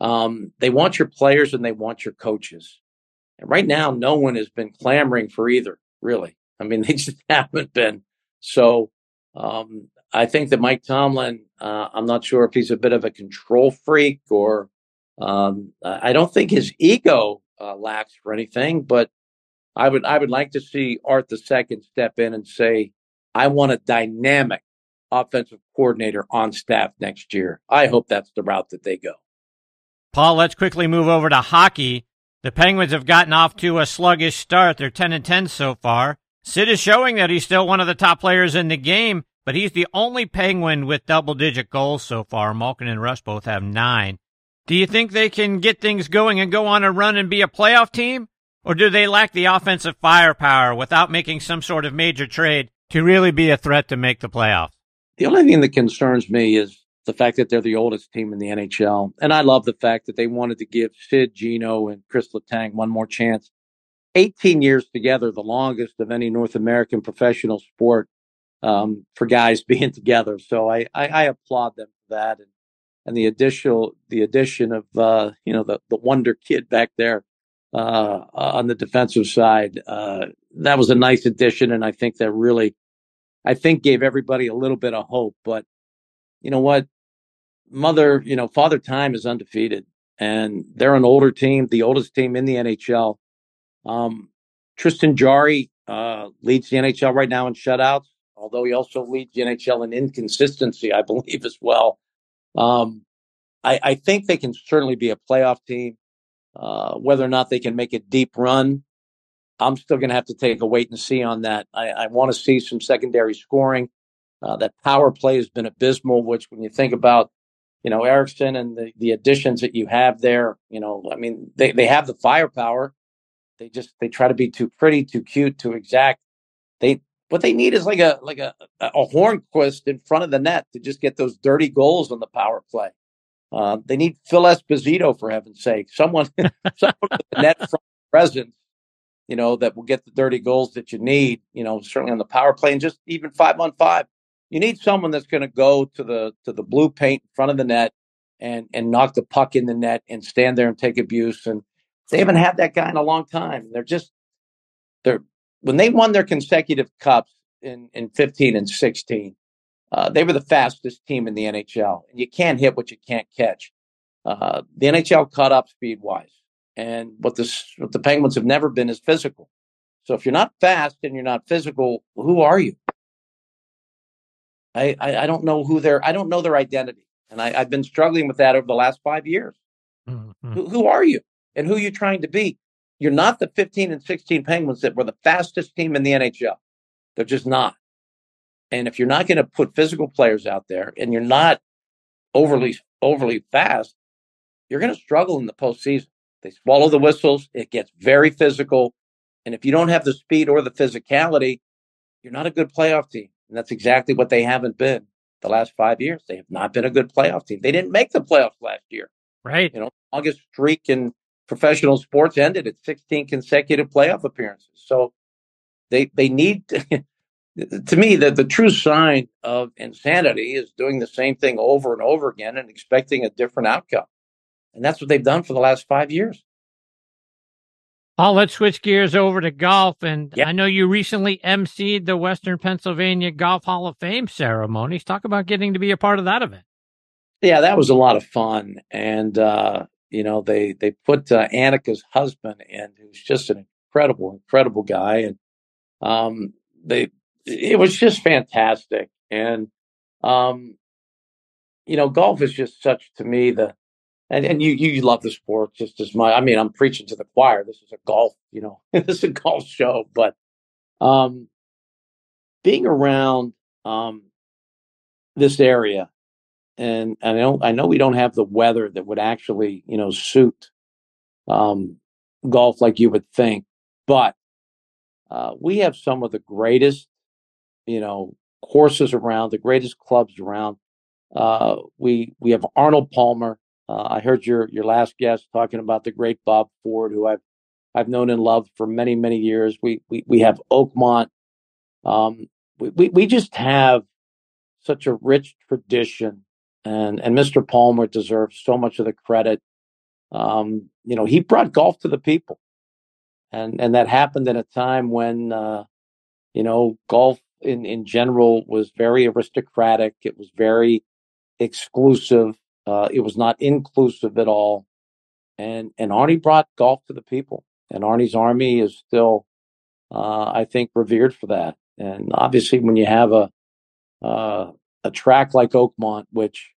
S10: um, they want your players and they want your coaches. And right now, no one has been clamoring for either, really. I mean, they just haven't been. So um, I think that Mike Tomlin, uh, I'm not sure if he's a bit of a control freak or Um, I don't think his ego uh, lacks for anything, but I would I would like to see Art the second step in and say, I want a dynamic offensive coordinator on staff next year. I hope that's the route that they go.
S7: Paul, let's quickly move over to hockey. The Penguins have gotten off to a sluggish start. They're 10 and 10 so far. Sid is showing that he's still one of the top players in the game, but he's the only Penguin with double digit goals so far. Malkin and Rust both have nine. Do you think they can get things going and go on a run and be a playoff team? Or do they lack the offensive firepower without making some sort of major trade to really be a threat to make the playoffs?
S10: The only thing that concerns me is the fact that they're the oldest team in the NHL. And I love the fact that they wanted to give Sid, Gino, and Chris Letang one more chance. 18 years together, the longest of any North American professional sport um, for guys being together. So I, I, I, applaud them for that. And, and the additional, the addition of, uh, you know, the, the wonder kid back there uh, on the defensive side, uh, that was a nice addition. And I think that really, I think gave everybody a little bit of hope. But you know what? Mother, you know, Father Time is undefeated and they're an older team, the oldest team in the NHL. Um, Tristan Jarry uh, leads the NHL right now in shutouts, although he also leads the NHL in inconsistency, I believe, as well. Um, I, I, think they can certainly be a playoff team. Uh, whether or not they can make a deep run, I'm still going to have to take a wait and see on that. I, I want to see some secondary scoring. Uh, that power play has been abysmal, which when you think about, you know, Eriksson and the, the additions that you have there, you know, I mean, they, they have the firepower. They just, they try to be too pretty, too cute, too exact. They, what they need is like a, like a, a Hornqvist in front of the net to just get those dirty goals on the power play. Uh, they need Phil Esposito for heaven's sake. Someone, someone with the net front presence you know, that will get the dirty goals that you need, you know, certainly on the power play and just even five on five you need someone that's going to go to the to the blue paint in front of the net and and knock the puck in the net and stand there and take abuse. And they haven't had that guy in a long time. They're just they're when they won their consecutive cups in in 15 and 16. Uh, they were the fastest team in the NHL, and you can't hit what you can't catch. Uh, the NHL caught up speed wise, and what this what the Penguins have never been is physical. So if you're not fast and you're not physical, who are you? I, I, I don't know who they're, I don't know their identity. And I, have been struggling with that over the last five years. Mm-hmm. Who, who are you and who are you trying to be? You're not the 15 and 16 Penguins that were the fastest team in the NHL. They're just not. And if you're not going to put physical players out there and you're not overly overly fast, you're going to struggle in the postseason. They swallow the whistles. It gets very physical. And if you don't have the speed or the physicality, you're not a good playoff team. And that's exactly what they haven't been the last five years. They have not been a good playoff team. They didn't make the playoffs last year.
S7: Right.
S10: You know, August streak in professional sports ended at 16 consecutive playoff appearances. So they they need to, to me that the true sign of insanity is doing the same thing over and over again and expecting a different outcome. And that's what they've done for the last five years.
S7: Oh, let's switch gears over to golf. And yep. I know you recently emceed the Western Pennsylvania Golf Hall of Fame ceremonies. Talk about getting to be a part of that event.
S10: Yeah, that was a lot of fun. And, uh, you know, they, they put uh, Annika's husband in, who's just an incredible, incredible guy. And um, they, it was just fantastic. And, um, you know, golf is just such to me the, and and you you love the sport just as much. I mean, I'm preaching to the choir. This is a golf, you know, this is a golf show, but um, being around um, this area, and, I know I know we don't have the weather that would actually you know suit um, golf like you would think, but uh, we have some of the greatest, you know, courses around, the greatest clubs around. Uh, we we have Arnold Palmer, uh, I heard your your last guest talking about the great Bob Ford, who I've I've known and loved for many many years. We we we have Oakmont. Um, we, we we just have such a rich tradition, and and Mr. Palmer deserves so much of the credit. Um, you know, he brought golf to the people, and and that happened at a time when uh, you know golf in in general was very aristocratic. It was very exclusive. Uh, it was not inclusive at all. and and Arnie brought golf to the people, and Arnie's Army is still, uh, I think, revered for that. And obviously, when you have a uh, a track like Oakmont, which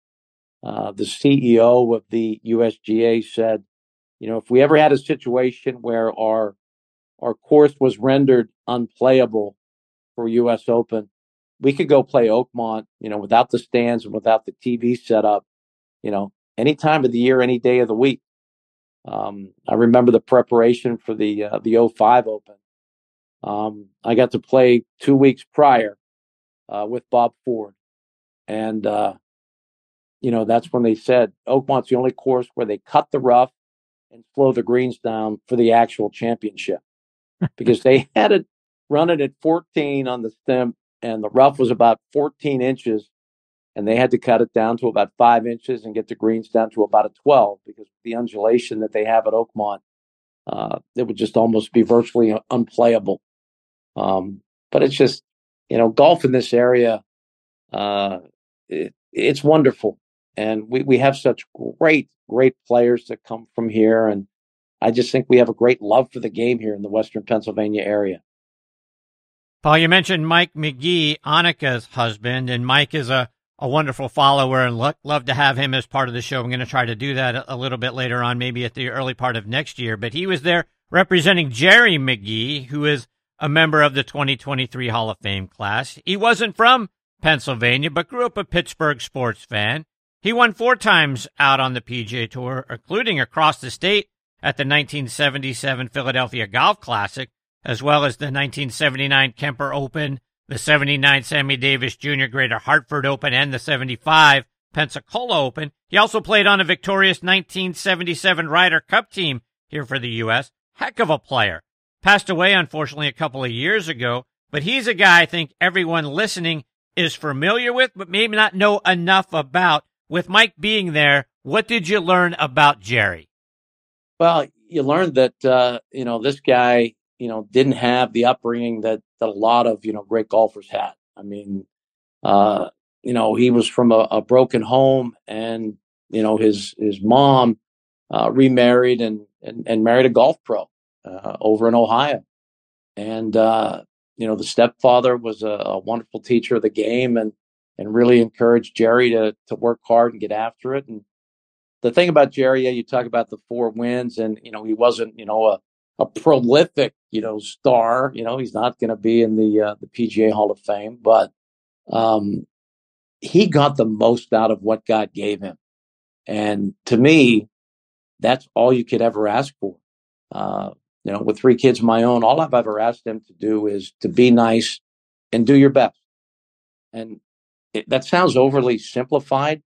S10: uh, the CEO of the USGA said, you know, if we ever had a situation where our our course was rendered unplayable for U.S. Open, we could go play Oakmont, you know, without the stands and without the TV setup, you know, any time of the year, any day of the week. Um, I remember the preparation for the uh, the 05 Open. Um, I got to play two weeks prior uh, with Bob Ford, and uh, you know that's when they said Oakmont's the only course where they cut the rough and slow the greens down for the actual championship because they had it running at 14 on the Stimp, and the rough was about 14 inches and they had to cut it down to about five inches and get the greens down to about a 12 because the undulation that they have at Oakmont, uh, it would just almost be virtually unplayable. Um, but it's just, you know, golf in this area, uh, it, it's wonderful. And we, we have such great, great players that come from here. And I just think we have a great love for the game here in the Western Pennsylvania area.
S7: Paul, you mentioned Mike McGee, Annika's husband, and Mike is a a wonderful follower and lo- love to have him as part of the show. I'm going to try to do that a, a little bit later on, maybe at the early part of next year. But he was there representing Jerry McGee, who is a member of the 2023 Hall of Fame class. He wasn't from Pennsylvania, but grew up a Pittsburgh sports fan. He won four times out on the PGA Tour, including across the state at the 1977 Philadelphia Golf Classic, as well as the 1979 Kemper Open the 79 Sammy Davis Jr. Greater Hartford Open and the 75 Pensacola Open. He also played on a victorious 1977 Ryder Cup team here for the U.S. Heck of a player. Passed away, unfortunately, a couple of years ago, but he's a guy I think everyone listening is familiar with, but maybe not know enough about. With Mike being there, what did you learn about Jerry?
S10: Well, you learned that, uh, you know, this guy you know, didn't have the upbringing that, that a lot of, you know, great golfers had. I mean, uh, you know, he was from a, a, broken home and, you know, his, his mom, uh, remarried and, and, and married a golf pro, uh, over in Ohio. And, uh, you know, the stepfather was a, a, wonderful teacher of the game and, and really encouraged Jerry to, to work hard and get after it. And the thing about Jerry, yeah, you talk about the four wins and, you know, he wasn't, you know, a, a prolific, you know, star. You know, he's not going to be in the uh, the PGA Hall of Fame, but um, he got the most out of what God gave him, and to me, that's all you could ever ask for. Uh, you know, with three kids of my own, all I've ever asked them to do is to be nice and do your best. And it, that sounds overly simplified,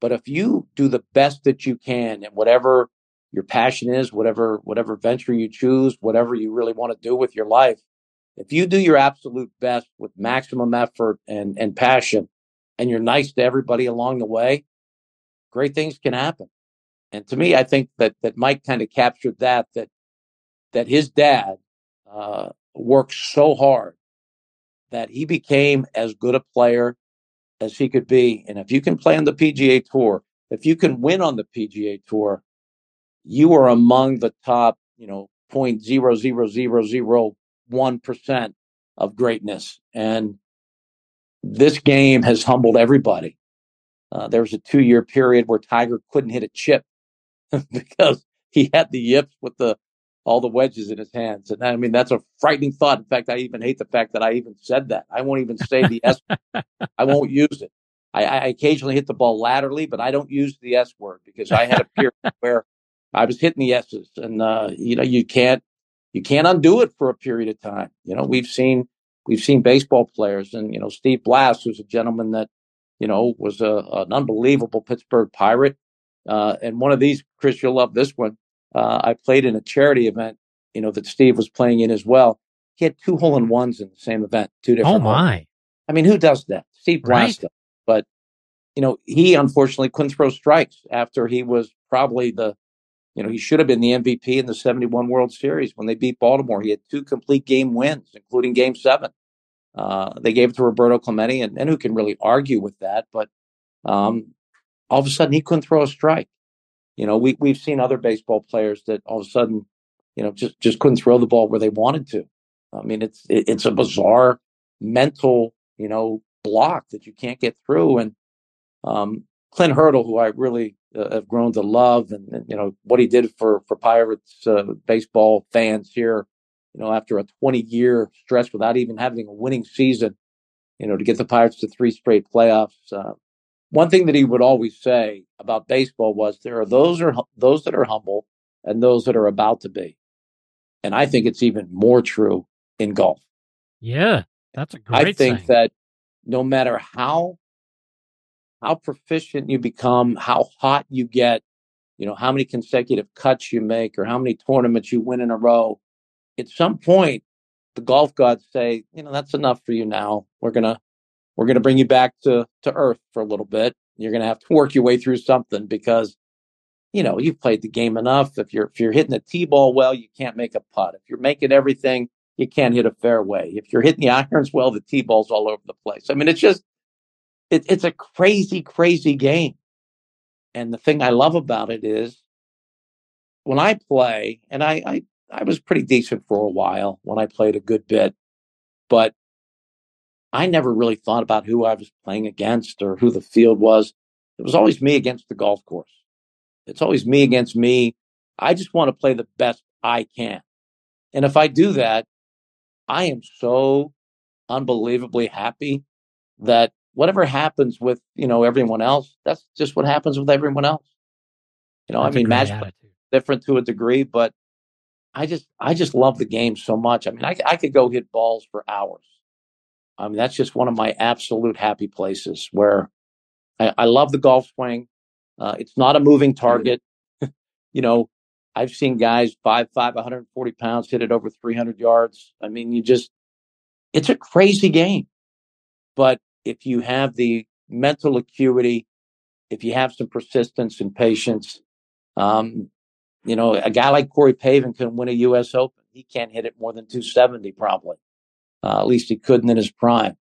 S10: but if you do the best that you can and whatever your passion is, whatever whatever venture you choose, whatever you really want to do with your life, if you do your absolute best with maximum effort and and passion, and you're nice to everybody along the way, great things can happen. And to me, I think that that Mike kind of captured that that that his dad uh, worked so hard that he became as good a player as he could be. And if you can play on the PGA Tour, if you can win on the PGA Tour, you are among the top, you know, point zero zero zero zero one percent of greatness. And this game has humbled everybody. Uh, there was a two year period where Tiger couldn't hit a chip because he had the yips with the all the wedges in his hands. And I mean, that's a frightening thought. In fact, I even hate the fact that I even said that. I won't even say the S. I won't use it. I, I occasionally hit the ball laterally, but I don't use the S word because I had a period where I was hitting the S's, and uh, you know you can't you can't undo it for a period of time. You know we've seen we've seen baseball players, and you know Steve Blass, who's a gentleman that you know was a, an unbelievable Pittsburgh Pirate, uh, and one of these, Chris, you'll love this one. Uh, I played in a charity event, you know that Steve was playing in as well. He had two hole in ones in the same event, two different.
S7: Oh my!
S10: Holes. I mean, who does that? Steve Blass, right? but you know he unfortunately couldn't throw strikes after he was probably the you know, he should have been the MVP in the 71 World Series when they beat Baltimore. He had two complete game wins, including game seven. Uh, they gave it to Roberto Clemente, and, and who can really argue with that? But um, all of a sudden, he couldn't throw a strike. You know, we we've seen other baseball players that all of a sudden, you know, just just couldn't throw the ball where they wanted to. I mean, it's it, it's a bizarre mental, you know, block that you can't get through. And um, Clint Hurdle, who I really uh, have grown to love, and, and, you know what he did for for Pirates uh, baseball fans here, you know, after a 20 year stretch without even having a winning season, you know, to get the Pirates to three straight playoffs. Uh, one thing that he would always say about baseball was there are those are those that are humble and those that are about to be, and I think it's even more true in golf.
S7: Yeah, that's a great.
S10: I think
S7: saying.
S10: that no matter how how proficient you become, how hot you get, you know, how many consecutive cuts you make, or how many tournaments you win in a row, at some point, the golf gods say, you know, that's enough for you now. We're gonna we're gonna bring you back to to earth for a little bit. You're gonna have to work your way through something because you know you've played the game enough. If you're if you're hitting the tee ball well, you can't make a putt. If you're making everything, you can't hit a fairway. If you're hitting the irons well, the tee ball's all over the place. I mean, it's just it, it's a crazy, crazy game. And the thing I love about it is when I play, and I, I, I was pretty decent for a while when I played a good bit, but I never really thought about who I was playing against or who the field was. It was always me against the golf course. It's always me against me. I just want to play the best I can. And if I do that, I am so unbelievably happy that whatever happens with you know everyone else, that's just what happens with everyone else. You know,
S7: That's
S10: I mean, match different to a degree, but I just I just love the game so much. I mean, I I could go hit balls for hours. I mean, that's just one of my absolute happy places where I, I love the golf swing. Uh, it's not a moving target. you know, I've seen guys five five, 140 pounds hit it over 300 yards. I mean, you just it's a crazy game. But if you have the mental acuity, if you have some persistence and patience, um, you know, a guy like Corey Pavin can win a U.S. Open. He can't hit it more than 270, probably. Uh, at least he couldn't in his prime.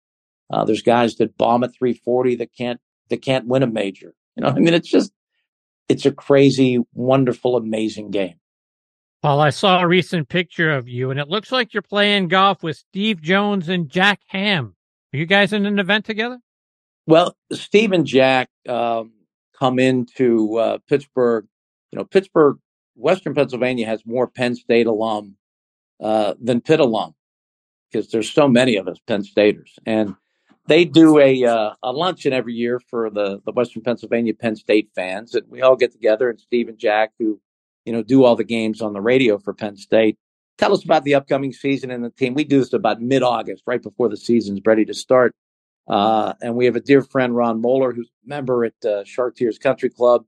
S10: Uh, there's guys that bomb at 340 that can't that can't win a major. You know, I mean, it's just it's a crazy, wonderful, amazing game.
S7: Paul, I saw a recent picture of you, and it looks like you're playing golf with Steve Jones and Jack Ham. Are you guys in an event together?
S10: Well, Steve and Jack um, come into uh, Pittsburgh. You know, Pittsburgh, Western Pennsylvania has more Penn State alum uh, than Pitt alum because there's so many of us Penn Staters, and they do a uh, a luncheon every year for the the Western Pennsylvania Penn State fans, and we all get together. And Steve and Jack, who you know do all the games on the radio for Penn State, tell us about the upcoming season and the team. We do this about mid August, right before the season's ready to start. Uh, and we have a dear friend, Ron Moeller, who's a member at uh, Chartiers Country Club.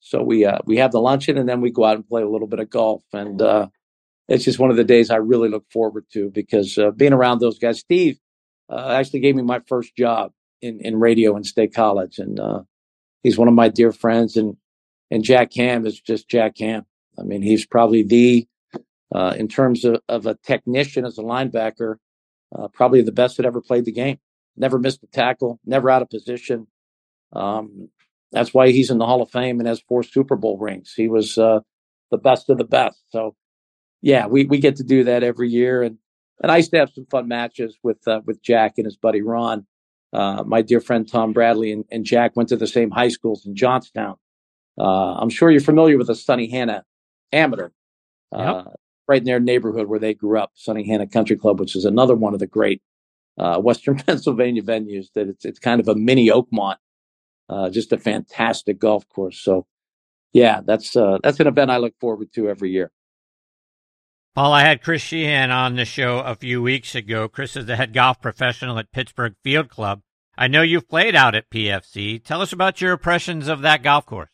S10: So we uh, we have the luncheon, and then we go out and play a little bit of golf. And uh, it's just one of the days I really look forward to because uh, being around those guys. Steve uh, actually gave me my first job in, in radio in State College, and uh, he's one of my dear friends. And and Jack Ham is just Jack Ham. I mean, he's probably the uh, in terms of, of a technician as a linebacker, uh, probably the best that ever played the game. Never missed a tackle, never out of position. Um, that's why he's in the Hall of Fame and has four Super Bowl rings. He was uh, the best of the best. So, yeah, we, we get to do that every year, and and I used to have some fun matches with uh, with Jack and his buddy Ron. Uh, my dear friend Tom Bradley and, and Jack went to the same high schools in Johnstown. Uh, I'm sure you're familiar with the Sunnehanna Amateur, uh, right in their neighborhood where they grew up, Sunnehanna Country Club, which is another one of the great uh, Western Pennsylvania venues. That it's it's kind of a mini Oakmont, uh, just a fantastic golf course. So, yeah, that's uh, that's an event I look forward to every year.
S7: Paul, I had Chris Sheehan on the show a few weeks ago. Chris is the head golf professional at Pittsburgh Field Club. I know you've played out at PFC. Tell us about your impressions of that golf course.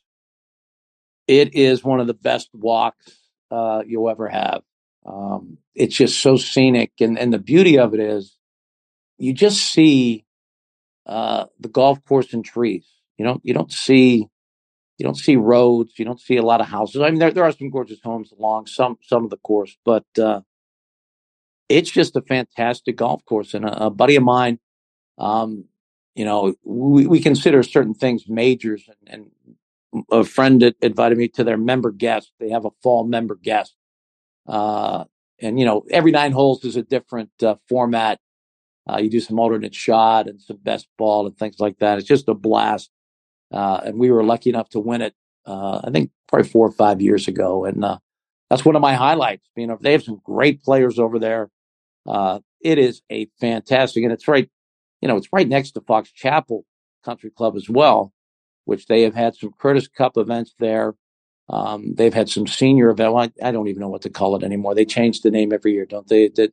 S10: It is one of the best walks uh, you'll ever have. Um, it's just so scenic, and and the beauty of it is, you just see uh, the golf course and trees. You don't you don't see you don't see roads. You don't see a lot of houses. I mean, there there are some gorgeous homes along some some of the course, but uh, it's just a fantastic golf course. And a, a buddy of mine, um, you know, we, we consider certain things majors, and, and a friend invited me to their member guest. They have a fall member guest. Uh, and, you know, every nine holes is a different uh, format. Uh, you do some alternate shot and some best ball and things like that. It's just a blast. Uh, and we were lucky enough to win it, uh, I think probably four or five years ago. And uh, that's one of my highlights. You know, they have some great players over there. it is a fantastic, and it's right, you know, it's right next to Fox Chapel Country Club as well which they have had some Curtis Cup events there. Um, they've had some senior event. Well, I, I, don't even know what to call it anymore. They change the name every year, don't they? The,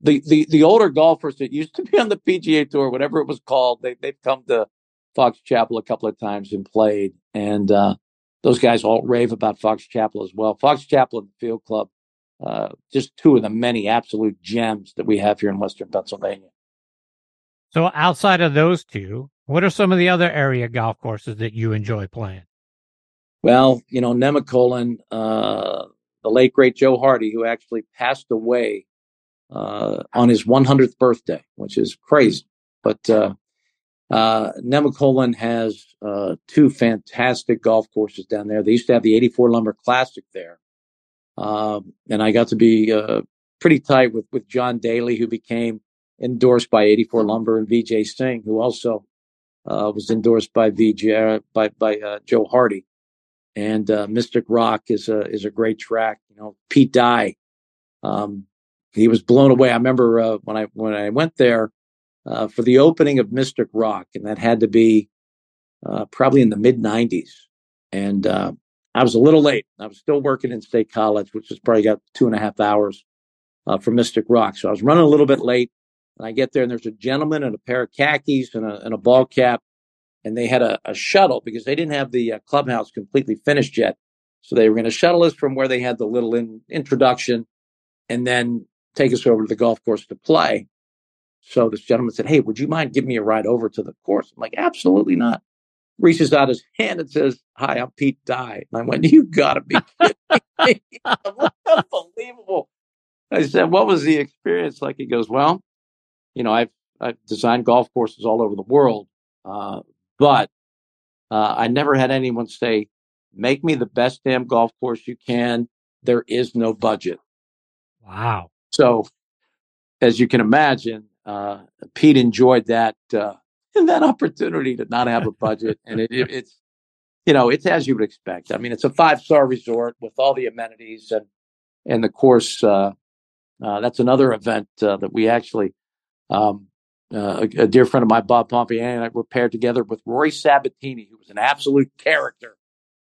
S10: the, the, the older golfers that used to be on the PGA Tour, whatever it was called, they, they've come to Fox Chapel a couple of times and played. And uh, those guys all rave about Fox Chapel as well. Fox Chapel and the Field Club, uh, just two of the many absolute gems that we have here in Western Pennsylvania.
S7: So outside of those two, what are some of the other area golf courses that you enjoy playing?
S10: Well, you know, Nemacolin, uh, the late great Joe Hardy, who actually passed away uh, on his 100th birthday, which is crazy. But uh, uh, Nemacolin has uh, two fantastic golf courses down there. They used to have the 84 Lumber Classic there. Um, and I got to be uh, pretty tight with, with John Daly, who became endorsed by 84 Lumber, and Vijay Singh, who also uh, was endorsed by VJ by by uh, Joe Hardy, and uh, Mystic Rock is a is a great track. You know, Pete Dye, um, he was blown away. I remember uh, when I when I went there uh, for the opening of Mystic Rock, and that had to be uh, probably in the mid '90s, and I was a little late. I was still working in State College, which was probably got two and a half hours for Mystic Rock, so I was running a little bit late. And I get there and there's a gentleman in a pair of khakis and a, and a ball cap. And they had a, a shuttle because they didn't have the uh, clubhouse completely finished yet. So they were going to shuttle us from where they had the little in, introduction and then take us over to the golf course to play. So this gentleman said, Hey, would you mind giving me a ride over to the course? I'm like, absolutely not. Reaches out his hand and says, Hi, I'm Pete Dye. And I went, You gotta be kidding me. Unbelievable. I said, What was the experience like? He goes, Well, you know, I've I've designed golf courses all over the world, uh, but uh, I never had anyone say, "Make me the best damn golf course you can." There is no budget.
S7: Wow.
S10: So, as you can imagine, uh, Pete enjoyed that uh, and that opportunity to not have a budget, and it, it, it's you know it's as you would expect. I mean, it's a five star resort with all the amenities and and the course. Uh, uh, that's another event that we actually um, uh, a, a, dear friend of mine, Bob Pompier, and I were paired together with Rory Sabbatini, who was an absolute character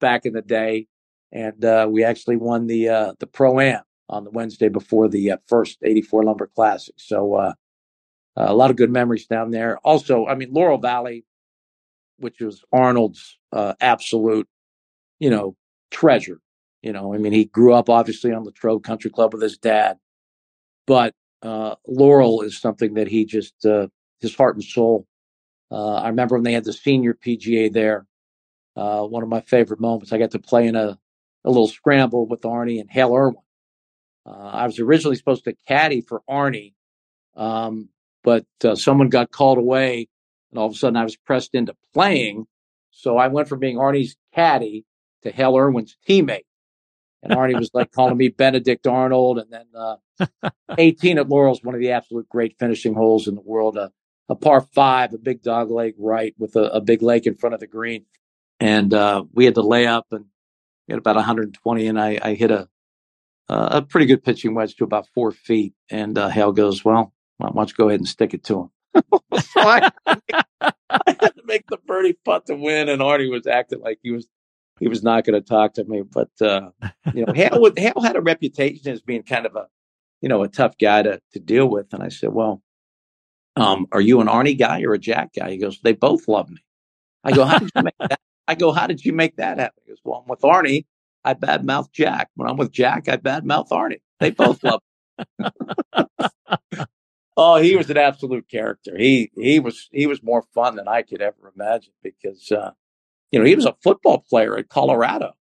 S10: back in the day, and uh, we actually won the uh, the pro am on the Wednesday before the uh, first '84 Lumber Classic. So uh, a lot of good memories down there. Also, I mean Laurel Valley, which was Arnold's uh, absolute, you know, treasure. You know, I mean, he grew up obviously on the Latrobe Country Club with his dad, but uh, Laurel is something that he just uh, his heart and soul. Uh, I remember when they had the senior PGA there. One of my favorite moments. I got to play in a, a little scramble with Arnie and Hale Irwin. I was originally supposed to caddy for Arnie, um, but uh, someone got called away, and all of a sudden I was pressed into playing. So I went from being Arnie's caddy to Hale Irwin's teammate. And Arnie was like calling me Benedict Arnold. And then uh, 18 at Laurel is one of the absolute great finishing holes in the world. Uh, a par five, a big dog leg right with a, a big lake in front of the green. And uh, we had to lay up and we had about 120. And I, I hit a, a pretty good pitching wedge to about four feet. And uh, Hale goes, Well, why don't you go ahead and stick it to him? so I, I, had to make the birdie putt to win, and Arnie was acting like he was he was not going to talk to me. But uh, you know, Hale, would, Hale had a reputation as being kind of a you know a tough guy to to deal with, and I said, well. Um, are you an Arnie guy or a Jack guy? He goes, they both love me. I go, how did you make that? I go, how did you make that happen? He goes, well, I'm with Arnie. I badmouth Jack. When I'm with Jack, I badmouth Arnie. They both love me. Oh, he was an absolute character. He he was he was more fun than I could ever imagine because uh, you know, he was a football player at Colorado.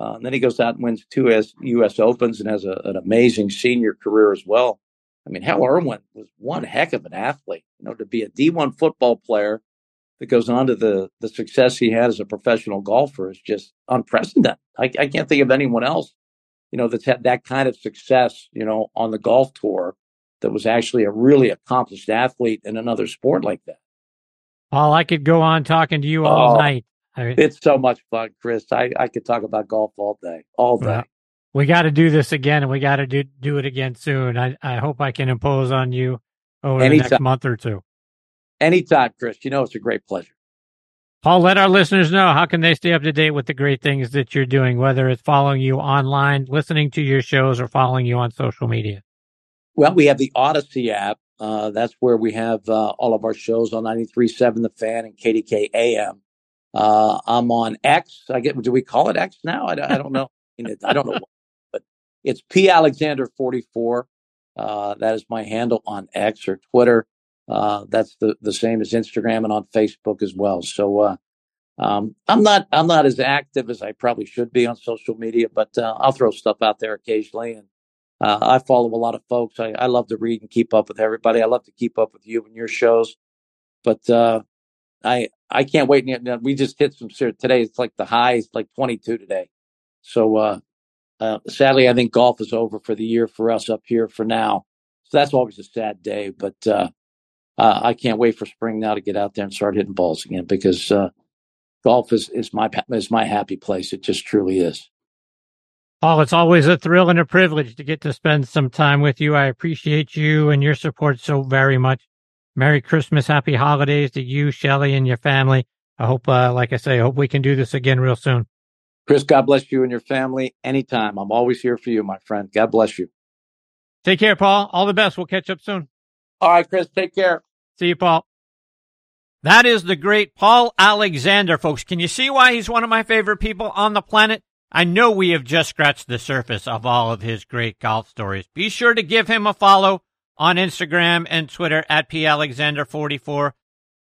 S10: Uh, and then he goes out and wins two U.S. Opens and has a, an amazing senior career as well. I mean, Hale Irwin was one heck of an athlete. You know, to be a D1 football player that goes on to the the success he had as a professional golfer is just unprecedented. I, I can't think of anyone else, you know, that's had that kind of success, you know, on the golf tour that was actually a really accomplished athlete in another sport like that.
S7: Paul, I could go on talking to you all
S10: Oh,
S7: night. I-
S10: It's so much fun, Chris. I, I could talk about golf all day, all day.
S7: Well, we got to do this again, and we got to do do it again soon. I I hope I can impose on you over the next month or two.
S10: Anytime, Chris. You know it's a great pleasure.
S7: Paul, let our listeners know how can they stay up to date with the great things that you're doing, whether it's following you online, listening to your shows, or following you on social media.
S10: Well, we have the Audacy app. Uh, that's where we have uh, all of our shows on 93.7 The Fan and KDKA AM. Uh, I'm on X. I get. Do we call it X now? I, don't- I don't know. I, mean, it- I don't know, but it's P Alexander 44. Uh, that is my handle on X or Twitter. Uh, that's the the same as Instagram and on Facebook as well. So uh, um, I'm not I'm not as active as I probably should be on social media, but uh, I'll throw stuff out there occasionally and. Uh, I follow a lot of folks. I, I love to read and keep up with everybody. I love to keep up with you and your shows. But uh, I I can't wait. We just hit some today. It's like the high like 22 today. So uh, uh, sadly, I think golf is over for the year for us up here for now. So that's always a sad day. But uh, uh, I can't wait for spring now to get out there and start hitting balls again because uh, golf is is my is my happy place. It just truly is.
S7: Paul, it's always a thrill and a privilege to get to spend some time with you. I appreciate you and your support so very much. Merry Christmas, happy holidays to you, Shelley, and your family. I hope, uh, like I say, I hope we can do this again real soon.
S10: Chris, God bless you and your family. Anytime, I'm always here for you, my friend. God bless you.
S7: Take care, Paul. All the best. We'll catch up soon.
S10: All right, Chris, take care.
S7: See you, Paul. That is the great Paul Alexander, folks. Can you see why he's one of my favorite people on the planet? I know we have just scratched the surface of all of his great golf stories. Be sure to give him a follow on Instagram and Twitter at palexander44.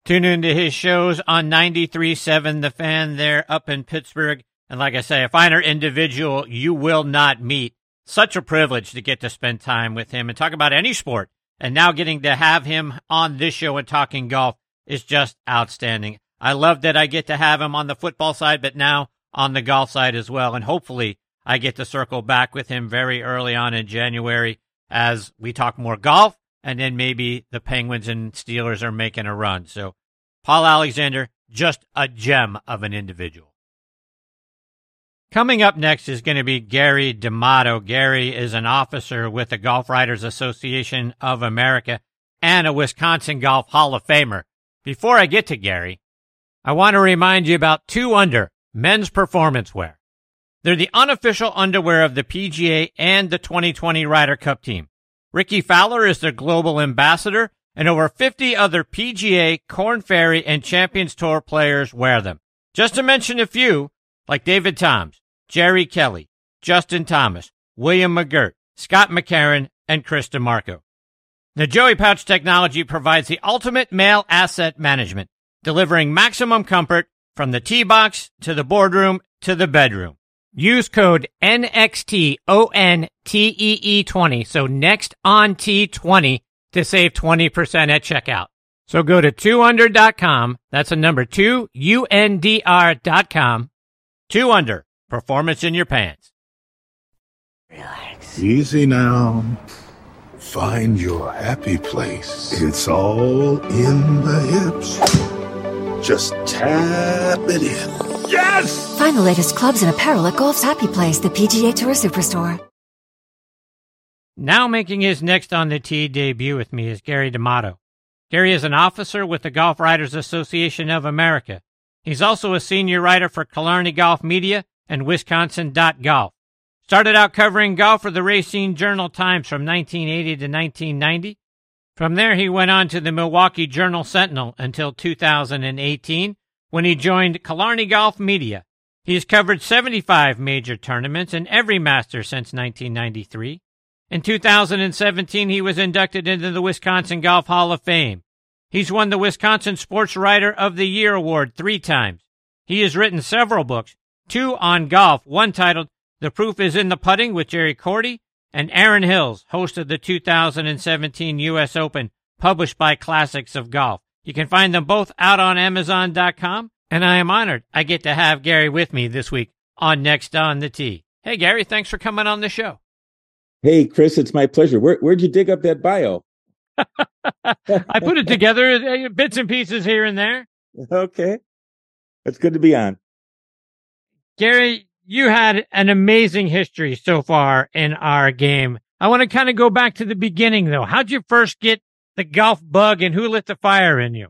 S7: Tune into his shows on 93.7 The Fan there up in Pittsburgh. And like I say, a finer individual you will not meet. Such a privilege to get to spend time with him and talk about any sport. And now getting to have him on this show and talking golf is just outstanding. I love that I get to have him on the football side, but now on the golf side as well. And hopefully I get to circle back with him very early on in January as we talk more golf and then maybe the Penguins and Steelers are making a run. So Paul Alexander, just a gem of an individual. Coming up next is going to be Gary D'Amato. Gary is an officer with the Golf Writers Association of America and a Wisconsin Golf Hall of Famer. Before I get to Gary, I want to remind you about Two Under men's performance wear. They're the unofficial underwear of the PGA and the 2020 Ryder Cup team. Rickie Fowler is their global ambassador, and over 50 other PGA, Korn Ferry, and Champions Tour players wear them. Just to mention a few, like David Toms, Jerry Kelly, Justin Thomas, William McGirt, Scott McCarron, and Chris DiMarco. The Joey Pouch technology provides the ultimate male asset management, delivering maximum comfort from the tee box to the boardroom to the bedroom. Use code NXTONTEE20, so next on T20 to save 20% at checkout. So go to 2undr.com, that's a number 2, U-N-D-R.com, 2 under, performance in your pants. Relax.
S11: Easy now. Find your happy place. It's all in the hips. Just tap it in. Yes!
S12: Find the latest clubs and apparel at Golf's Happy Place, the PGA Tour Superstore.
S7: Now making his next on the tee debut with me is Gary D'Amato. Gary is an officer with the Golf Writers Association of America. He's also a senior writer for Killarney Golf Media and Wisconsin.golf. Started out covering golf for the Racine Journal Times from 1980 to 1990. From there, he went on to the Milwaukee Journal Sentinel until 2018 when he joined Killarney Golf Media. He has covered 75 major tournaments and every master since 1993. In 2017, he was inducted into the Wisconsin Golf Hall of Fame. He's won the Wisconsin Sports Writer of the Year award three times. He has written several books, two on golf, one titled The Proof is in the Putting with Jerry Cordy, and Erin Hills, host of the 2017 U.S. Open, published by Classics of Golf. You can find them both out on Amazon.com, and I am honored I get to have Gary with me this week on Next on the Tee. Hey, Gary, thanks for coming on the show.
S13: Hey, Chris, it's my pleasure. Where, where'd you dig up that bio?
S7: I put it together, uh, bits and pieces here and there.
S13: Okay. It's good to be on.
S7: Gary, you had an amazing history so far in our game. I want to kind of go back to the beginning though. How'd you first get the golf bug and who lit the fire in you?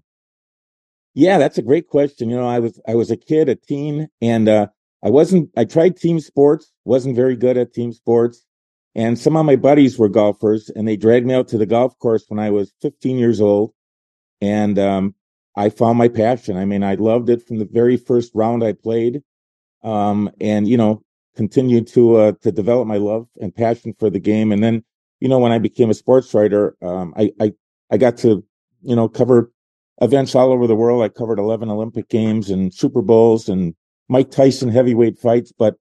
S13: Yeah, that's a great question. You know, I was I was a kid, a teen, and uh, I wasn't. I tried team sports, wasn't very good at team sports, and some of my buddies were golfers, and they dragged me out to the golf course when I was 15 years old, and um, I found my passion. I mean, I loved it from the very first round I played, um, and you know, continued to uh, to develop my love and passion for the game. And then, you know, when I became a sports writer, um, I, I I got to you know cover events all over the world. I covered 11 Olympic games and Super Bowls and Mike Tyson heavyweight fights, but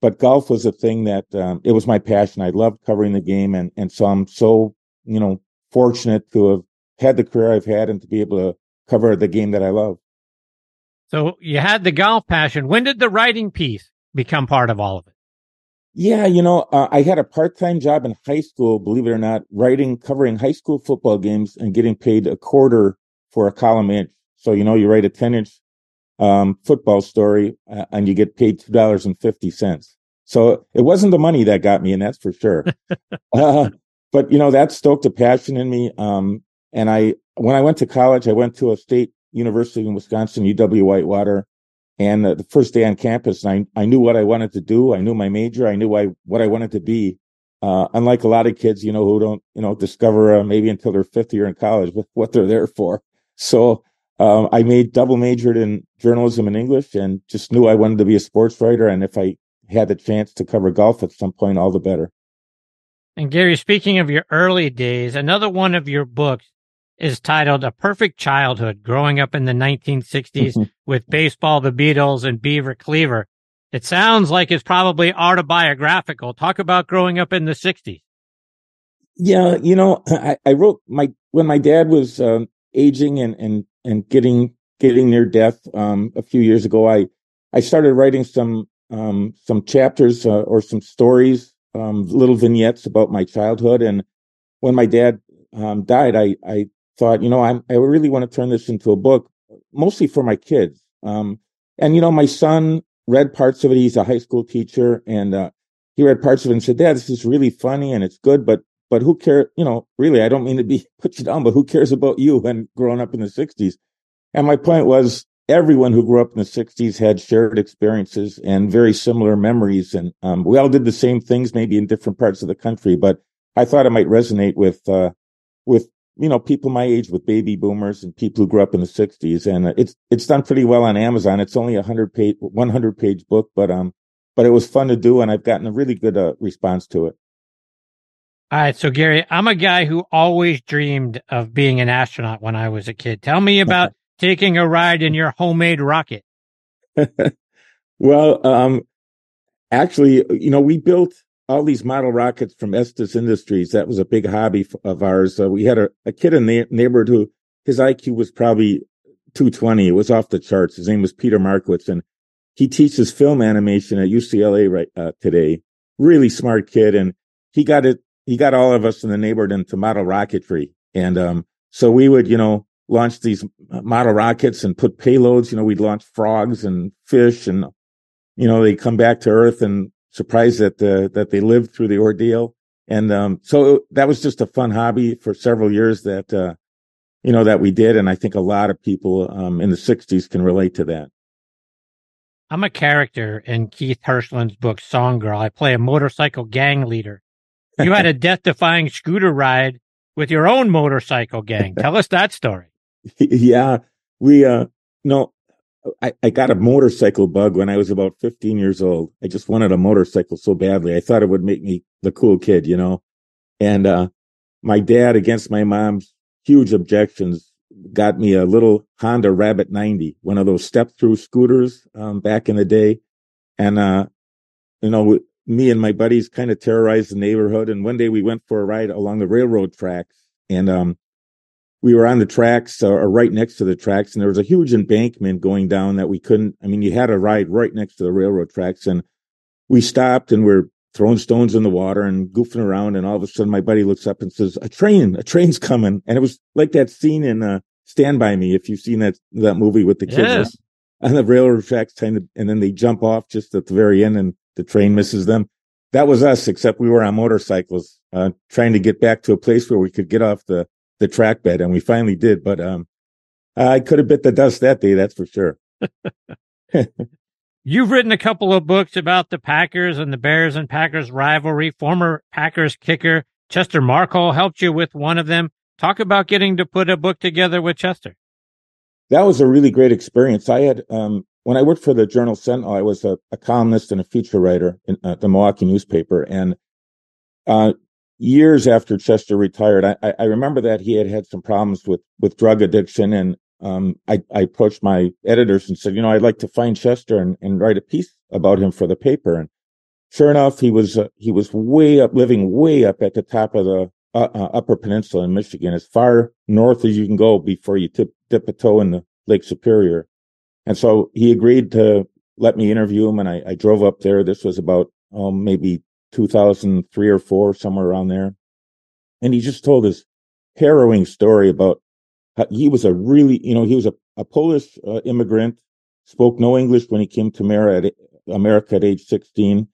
S13: but golf was a thing that um, it was my passion. I loved covering the game, and and so I'm so you know fortunate to have had the career I've had and to be able to cover the game that I love.
S7: So you had the golf passion. When did the writing piece become part of all of it?
S13: Yeah, you know, uh, I had a part-time job in high school, believe it or not, writing, covering high school football games and getting paid a quarter for a column inch. So, you know, you write a 10 inch, um, football story uh, and you get paid $2.50. So it wasn't the money that got me, and that's for sure. uh, but, you know, that stoked a passion in me. Um, and I, when I went to college, I went to a state university in Wisconsin, UW Whitewater. And uh, the first day on campus, I, I knew what I wanted to do. I knew my major. I knew I, what I wanted to be. Uh, unlike a lot of kids, you know, who don't, you know, discover uh, maybe until their fifth year in college what they're there for. So, um, I made double majored in journalism and English and just knew I wanted to be a sports writer. And if I had the chance to cover golf at some point, all the better.
S7: And Gary, speaking of your early days, another one of your books is titled A Perfect Childhood Growing Up in the 1960s with Baseball, the Beatles, and Beaver Cleaver. It sounds like it's probably autobiographical. Talk about growing up in the 60s.
S13: Yeah, you know, I, I wrote my when my dad was um, aging and and and getting getting near death um, a few years ago. I I started writing some um, some chapters uh, or some stories, um, little vignettes about my childhood. And when my dad um, died, I I thought, you know, I'm, I really want to turn this into a book, mostly for my kids. Um, and, you know, my son read parts of it. He's a high school teacher and, uh, he read parts of it and said, Dad, this is really funny and it's good, but, but who cares? You know, really, I don't mean to be put you down, but who cares about you and growing up in the sixties? And my point was everyone who grew up in the sixties had shared experiences and very similar memories. And, um, we all did the same things, maybe in different parts of the country, but I thought it might resonate with, uh, you know, people my age with baby boomers and people who grew up in the '60s, and it's it's done pretty well on Amazon. It's only a hundred page, 100 page book, but um, but it was fun to do, and I've gotten a really good uh, response to it.
S7: All right, so Gary, I'm a guy who always dreamed of being an astronaut when I was a kid. Tell me about taking a ride in your homemade rocket.
S13: well, um, actually, you know, we built all these model rockets from Estes Industries. That was a big hobby of ours. Uh, we had a, a kid in the neighborhood who his IQ was probably 220. It was off the charts. His name was Peter Markowitz, and he teaches film animation at UCLA right uh, today. Really smart kid, and he got it. He got all of us in the neighborhood into model rocketry, and um, so we would, you know, launch these model rockets and put payloads. You know, we'd launch frogs and fish, and you know, they come back to Earth and surprised that uh, that they lived through the ordeal. And um, so that was just a fun hobby for several years that uh, you know that we did, and I think a lot of people um, in the '60s can relate to that.
S7: I'm a character in Keith Hirshland's book Song Girl. I play a motorcycle gang leader. You had a death-defying scooter ride with your own motorcycle gang. Tell us that story.
S13: Yeah, we uh no I, I got a motorcycle bug when I was about 15 years old. I just wanted a motorcycle so badly. I thought it would make me the cool kid, you know? And, uh, my dad, against my mom's huge objections, got me a little Honda Rabbit 90, one of those step through scooters, um, back in the day. And, uh, you know, me and my buddies kind of terrorized the neighborhood. And one day we went for a ride along the railroad tracks and, um, we were on the tracks uh, or right next to the tracks, and there was a huge embankment going down that we couldn't. I mean, you had to ride right next to the railroad tracks, and we stopped and we're throwing stones in the water and goofing around, and all of a sudden, my buddy looks up and says, "A train! A train's coming!" And it was like that scene in uh, Stand by Me, if you've seen that that movie with the kids on the railroad tracks, trying to, and then they jump off just at the very end, and the train misses them. That was us, except we were on motorcycles, uh, trying to get back to a place where we could get off the the track bed, and we finally did. But um, I could have bit the dust that day, that's for sure.
S7: You've written a couple of books about the Packers and the Bears and Packers rivalry. Former Packers kicker Chester Marcol helped you with one of them. Talk about getting to put a book together with Chester.
S13: That was a really great experience. I had, um, when I worked for the Journal Sentinel, I was a, a columnist and a feature writer in uh, the Milwaukee newspaper. And uh, years after Chester retired, I, I, remember that he had had some problems with, with drug addiction. And um, I, I, approached my editors and said, you know, I'd like to find Chester and, and write a piece about him for the paper. And sure enough, he was uh, he was way up, living way up at the top of the uh, uh, Upper Peninsula in Michigan, as far north as you can go before you tip, dip a toe in the Lake Superior. And so he agreed to let me interview him, and I, I drove up there. This was about um, maybe 2003 or four, somewhere around there. And he just told this harrowing story about how he was a really, you know, he was a, a Polish uh, immigrant, spoke no English when he came to America at, America at age 16.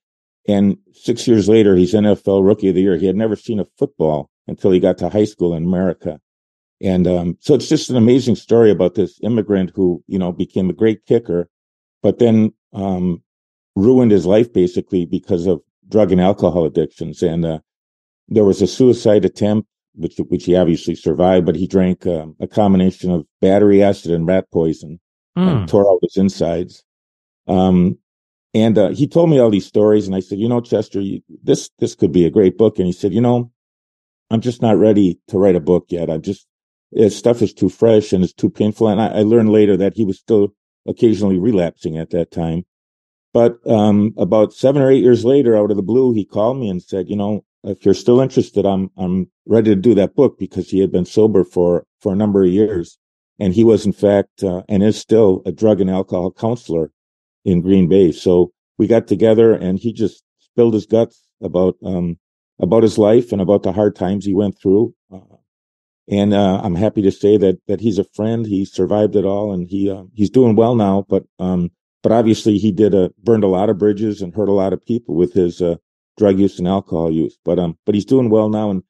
S13: And six years later, he's NFL Rookie of the Year. He had never seen a football until he got to high school in America. And um, so it's just an amazing story about this immigrant who, you know, became a great kicker, but then um, ruined his life basically because of drug and alcohol addictions. And uh, there was a suicide attempt, which which he obviously survived, but he drank um, a combination of battery acid and rat poison, mm. and tore out his insides. Um, and uh, he told me all these stories, and I said, you know, Chester, you, this this could be a great book. And he said, you know, I'm just not ready to write a book yet. I'm just his stuff is too fresh and it's too painful. And I, I learned later that he was still occasionally relapsing at that time. But um, about seven or eight years later, out of the blue, he called me and said, "You know, if you're still interested, I'm I'm ready to do that book because he had been sober for for a number of years, and he was in fact uh, and is still a drug and alcohol counselor in Green Bay. So we got together, and he just spilled his guts about um, about his life and about the hard times he went through. Uh, and uh, I'm happy to say that that he's a friend. He survived it all, and he uh, he's doing well now. But um, but obviously he did a burned a lot of bridges and hurt a lot of people with his uh, drug use and alcohol use. But um, but he's doing well now, and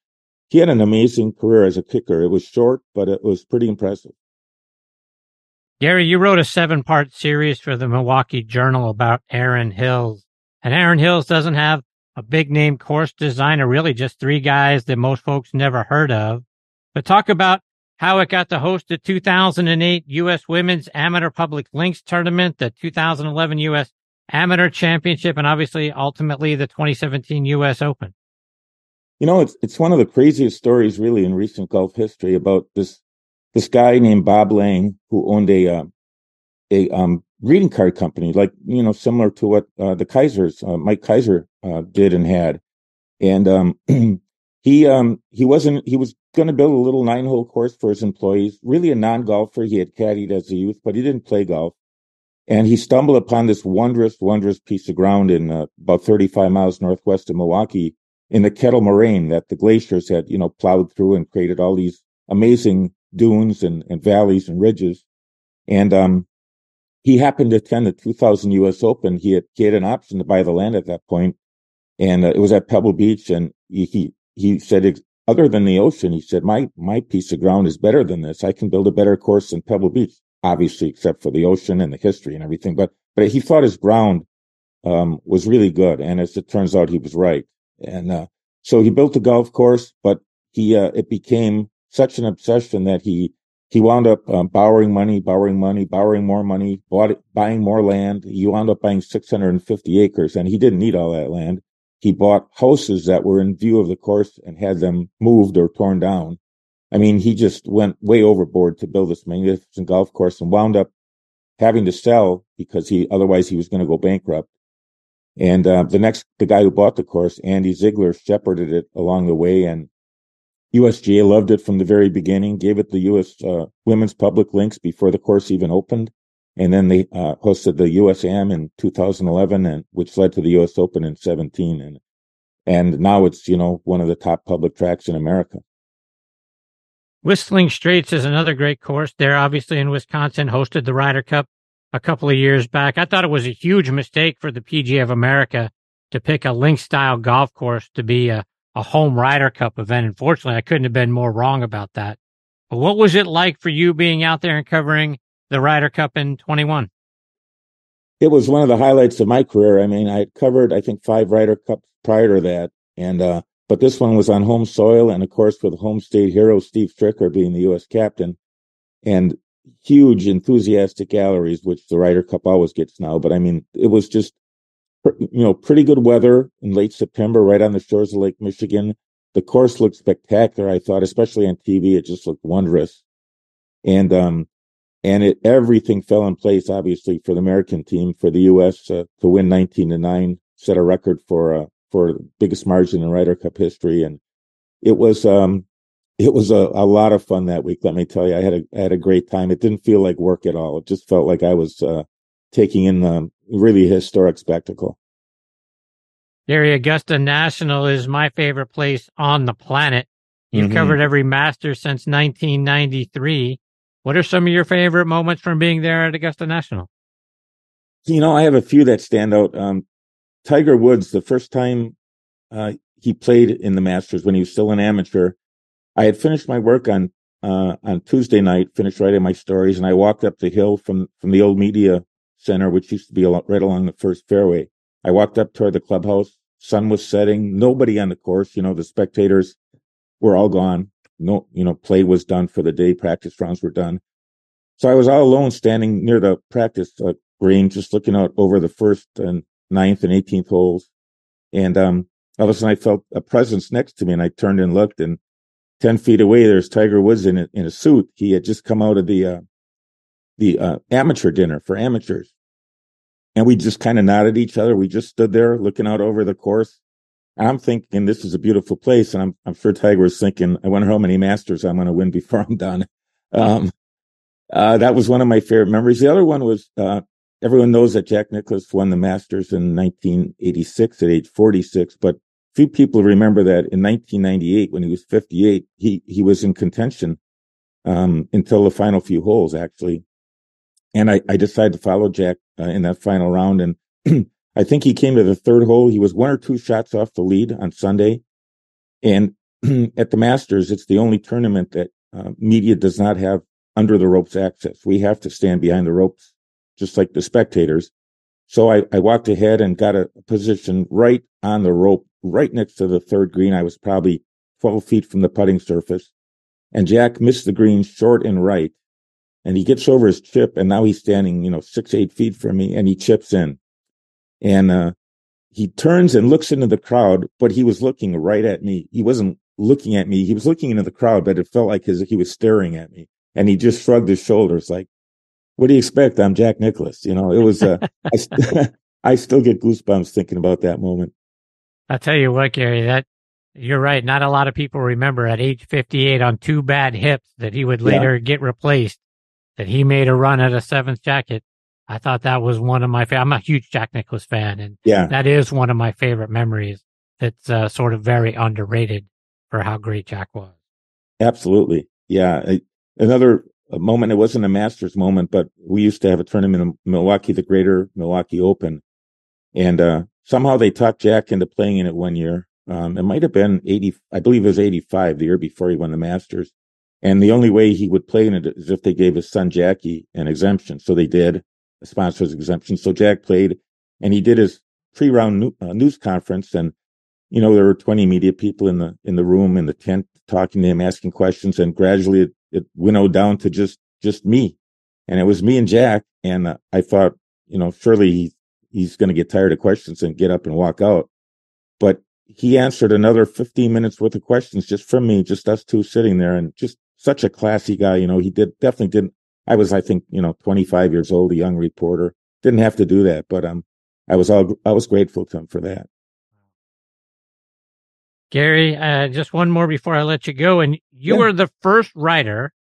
S13: he had an amazing career as a kicker. It was short, but it was pretty impressive.
S7: Gary, you wrote a seven part series for the Milwaukee Journal about Erin Hills, and Erin Hills doesn't have a big name course designer, really just three guys that most folks never heard of. But talk about how it got to host the 2008 U.S. Women's Amateur Public Links Tournament, the 2011 U.S. Amateur Championship, and obviously ultimately the 2017 U.S. Open.
S13: You know, it's it's one of the craziest stories really in recent golf history about this this guy named Bob Lang who owned a uh, a um, greeting card company, like you know, similar to what uh, the Keisers, uh, Mike Keiser, uh, did and had, and um, he um, he wasn't he was going to build a little nine hole course for his employees. Really a non golfer. He had caddied as a youth, but he didn't play golf. And he stumbled upon this wondrous, wondrous piece of ground in uh, about 35 miles northwest of Milwaukee in the Kettle Moraine that the glaciers had, you know, plowed through and created all these amazing dunes and, and valleys and ridges. And, um, he happened to attend the 2000 U.S. Open. He had, he had an option to buy the land at that point, and uh, it was at Pebble Beach. And he he, he said other than the ocean, he said, my, my piece of ground is better than this. I can build a better course than Pebble Beach, obviously, except for the ocean and the history and everything. But, but he thought his ground, um, was really good. And as it turns out, he was right. And, uh, so he built a golf course, but he, uh, it became such an obsession that he, he wound up um, borrowing money, borrowing money, borrowing more money, bought buying more land. He wound up buying 650 acres and he didn't need all that land he bought houses that were in view of the course and had them moved or torn down. I mean, he just went way overboard to build this magnificent golf course and wound up having to sell because he otherwise he was going to go bankrupt. And uh, the next, the guy who bought the course, Andy Ziegler, shepherded it along the way, and USGA loved it from the very beginning, gave it the U.S. Uh, Women's Public Links before the course even opened. And then they uh, hosted the USAM in 2011, and which led to the U.S. Open in 17. And and now it's you know one of the top public tracks in America.
S7: Whistling Straits is another great course. There, obviously in Wisconsin, hosted the Ryder Cup a couple of years back. I thought it was a huge mistake for the PGA of America to pick a link style golf course to be a, a home Ryder Cup event. Unfortunately, I couldn't have been more wrong about that. But what was it like for you being out there and covering the Ryder Cup in 21?
S13: It was one of the highlights of my career. I mean, I covered, I think, five Ryder Cups prior to that. And, uh, but this one was on home soil. And of course, with home state hero Steve Stricker being the U.S. captain and huge enthusiastic galleries, which the Ryder Cup always gets now. But I mean, it was just, you know, pretty good weather in late September, right on the shores of Lake Michigan. The course looked spectacular. I thought, especially on TV, it just looked wondrous. And, um, and it everything fell in place obviously for the American team for the U.S. Uh, to win 19 to nine, set a record for uh, for biggest margin in Ryder Cup history, and it was um it was a, a lot of fun that week. Let me tell you, I had a I had a great time. It didn't feel like work at all. It just felt like I was uh, taking in the really historic spectacle.
S7: Gary Augusta National is my favorite place on the planet. You've mm-hmm. covered every master since 1993. What are some of your favorite moments from being there at Augusta National?
S13: You know, I have a few that stand out. Um, Tiger Woods, the first time uh, he played in the Masters when he was still an amateur, I had finished my work on uh, on Tuesday night, finished writing my stories, and I walked up the hill from from the old media center, which used to be right along the first fairway. I walked up toward the clubhouse. Sun was setting. Nobody on the course. You know, the spectators were all gone no, you know, play was done for the day. Practice rounds were done. So I was all alone standing near the practice uh, green, just looking out over the first and ninth and 18th holes. And, um, all of a sudden I felt a presence next to me and I turned and looked and 10 feet away, there's Tiger Woods in a, in a suit. He had just come out of the, uh, the, uh, amateur dinner for amateurs. And we just kind of nodded each other. We just stood there looking out over the course. I'm thinking this is a beautiful place, and I'm I'm sure Tiger was thinking, I wonder how many Masters I'm going to win before I'm done. Um, uh, that was one of my favorite memories. The other one was uh, everyone knows that Jack Nicklaus won the Masters in 1986 at age 46, but few people remember that in 1998 when he was 58, he he was in contention um, until the final few holes actually, and I, I decided to follow Jack uh, in that final round and. I think he came to the third hole. He was one or two shots off the lead on Sunday. And at the Masters, it's the only tournament that uh, media does not have under the ropes access. We have to stand behind the ropes, just like the spectators. So I, I walked ahead and got a position right on the rope, right next to the third green. I was probably 12 feet from the putting surface. And Jack missed the green short and right. And he gets over his chip, and now he's standing, you know, six, eight feet from me, and he chips in. And uh, he turns and looks into the crowd, but he was looking right at me. He wasn't looking at me. He was looking into the crowd, but it felt like his, he was staring at me. And he just shrugged his shoulders like, what do you expect? I'm Jack Nicklaus. You know, it was, uh, I, st- I still get goosebumps thinking about that moment.
S7: I'll tell you what, Gary, that you're right. Not a lot of people remember at age 58 on two bad hips that he would later yeah. get replaced, that he made a run at a seventh jacket. I thought that was one of my favorite. I'm a huge Jack Nicklaus fan, and yeah, that is one of my favorite memories. It's uh, sort of very underrated for how great Jack was.
S13: Absolutely, yeah. Another moment. It wasn't a Masters moment, but we used to have a tournament in Milwaukee, the Greater Milwaukee Open, and uh, somehow they talked Jack into playing in it one year. Um, it might have been 80, I believe it was 85, the year before he won the Masters. And the only way he would play in it is if they gave his son Jackie an exemption. So they did sponsors exemption. So Jack played and he did his pre-round uh, news conference and, you know, there were 20 media people in the, in the room in the tent talking to him, asking questions. And gradually it, it winnowed down to just, just me. And it was me and Jack. And uh, I thought, you know, surely he, he's going to get tired of questions and get up and walk out. But he answered another 15 minutes worth of questions just from me, just us two sitting there and just such a classy guy. You know, he did definitely didn't I was, I think, you know, 25 years old, a young reporter. Didn't have to do that, but um, I was all I was grateful to him for that.
S7: Gary, uh, just one more before I let you go. And you
S13: Yeah.
S7: were the first writer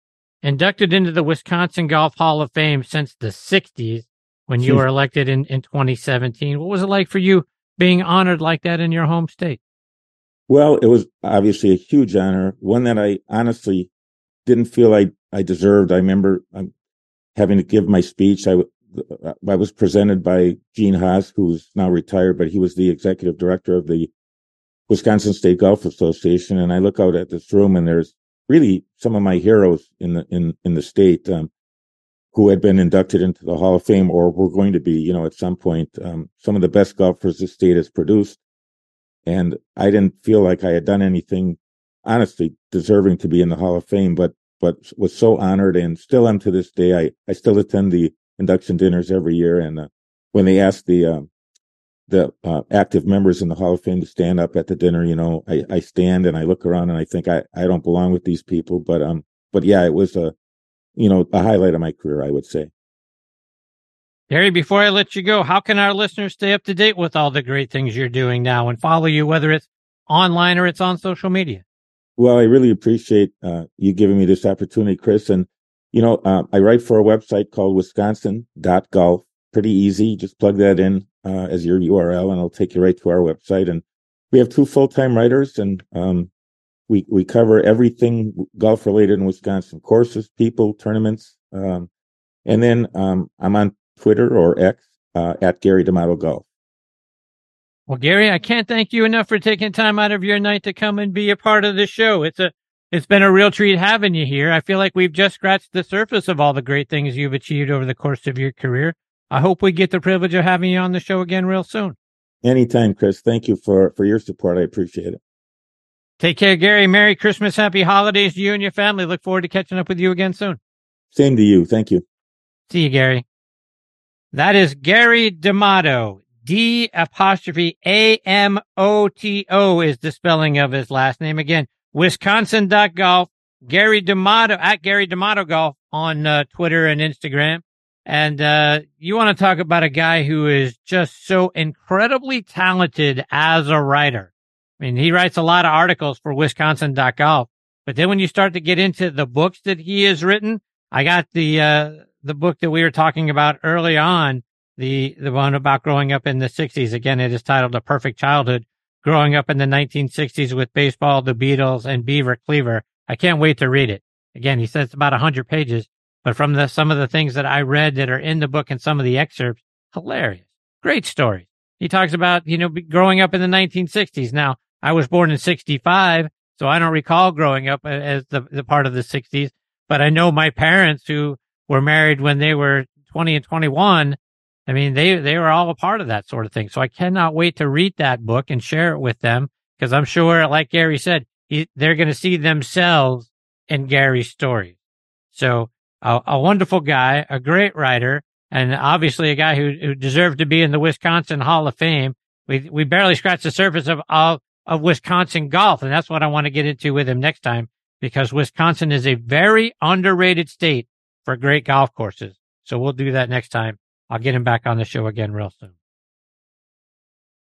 S7: inducted into the Wisconsin Golf Hall of Fame since the 60s when you
S13: Hmm.
S7: were elected in, in 2017. What was it like for you being honored like that in your home state?
S13: Well, it was obviously a huge honor, one that I honestly didn't feel I, I deserved. I remember um, having to give my speech. I, was presented by Gene Haas, who's now retired, but he was the executive director of the Wisconsin State Golf Association. And I look out at this room and there's really some of my heroes in the, in, in the state, um, who had been inducted into the Hall of Fame or were going to be, you know, at some point, um, some of the best golfers the state has produced. And I didn't feel like I had done anything honestly deserving to be in the Hall of Fame, but, but was so honored and still am to this day. I, I still attend the induction dinners every year. And, uh, when they ask the, um, the uh, active members in the Hall of Fame to stand up at the dinner, you know, I, I stand and I look around and I think I, I don't belong with these people, but, um, but yeah, it was a, you know, a highlight of my career, I would say.
S7: Gary, before I let you go, how can our listeners stay up to date with all the great things you're doing now and follow you, whether it's online or it's on social media?
S13: Well, I really appreciate uh, you giving me this opportunity, Chris. And, you know, uh, I write for a website called wisconsin.golf. Pretty easy. Just plug that in uh, as your URL and it'll take you right to our website. And we have two full-time writers and um, we, we cover everything golf related in Wisconsin courses, people, tournaments. Um, and then um, I'm on Twitter or X uh, at Gary D'Amato Golf.
S7: Well, Gary, I can't thank you enough for taking time out of your night to come and be a part of the show. It's a, it's been a real treat having you here. I feel like we've just scratched the surface of all the great things you've achieved over the course of your career. I hope we get the privilege of having you on the show again real soon.
S13: Anytime, Chris. Thank you for, for your support. I appreciate it.
S7: Take care, Gary. Merry Christmas. Happy holidays to you and your family. Look forward to catching up with you again soon.
S13: Same to you. Thank you.
S7: See you, Gary. That is Gary D'Amato. D apostrophe A M O T O is the spelling of his last name. Again, Wisconsin.golf. Gary D'Amato at Gary D'Amato Golf on uh, Twitter and Instagram. And uh, you want to talk about a guy who is just so incredibly talented as a writer. I mean, he writes a lot of articles for Wisconsin.golf, but then when you start to get into the books that he has written, I got the uh, the book that we were talking about early on, the the one about growing up in the 60s. Again, it is titled A Perfect Childhood, growing up in the 1960s with baseball, the Beatles, and Beaver Cleaver. I can't wait to read it. Again, he says it's about 100 pages, but from the some of the things that I read that are in the book and some of the excerpts, hilarious. Great story. He talks about, you know, growing up in the 1960s. Now, I was born in 65, so I don't recall growing up uh, as the, the part of the 60s, but I know my parents who were married when they were 20 and 21. I mean, they, they were all a part of that sort of thing. So I cannot wait to read that book and share it with them because I'm sure, like Gary said, he, they're going to see themselves in Gary's stories. So a, a wonderful guy, a great writer, and obviously a guy who, who deserved to be in the Wisconsin Hall of Fame. We, we barely scratched the surface of, all of Wisconsin golf. And that's what I want to get into with him next time because Wisconsin is a very underrated state for great golf courses. So we'll do that next time. I'll get him back on the show again real soon.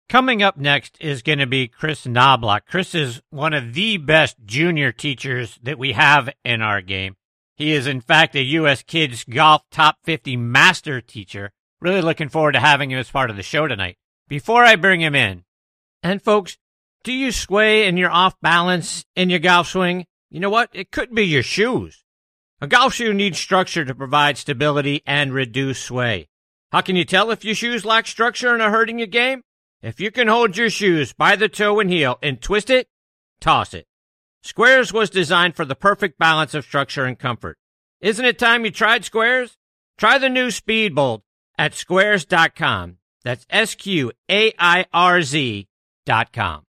S7: Coming up next is going to be Chris Knobloch. Chris is one of the best junior teachers that we have in our game. He is, in fact, a U.S. Kids Golf Top 50 Master Teacher. Really looking forward to having him as part of the show tonight. Before I bring him in, and folks, do you sway and you're off balance in your golf swing? You know what? It could be your shoes. A golf shoe needs structure to provide stability and reduce sway. How can you tell if your shoes lack structure and are hurting your game? If you can hold your shoes by the toe and heel and twist it, toss it. Sqairz was designed for the perfect balance of structure and comfort. Isn't it time you tried Sqairz? Try the new Speedbolt at sqairz.com. That's S-Q-A-I-R-Z dot com.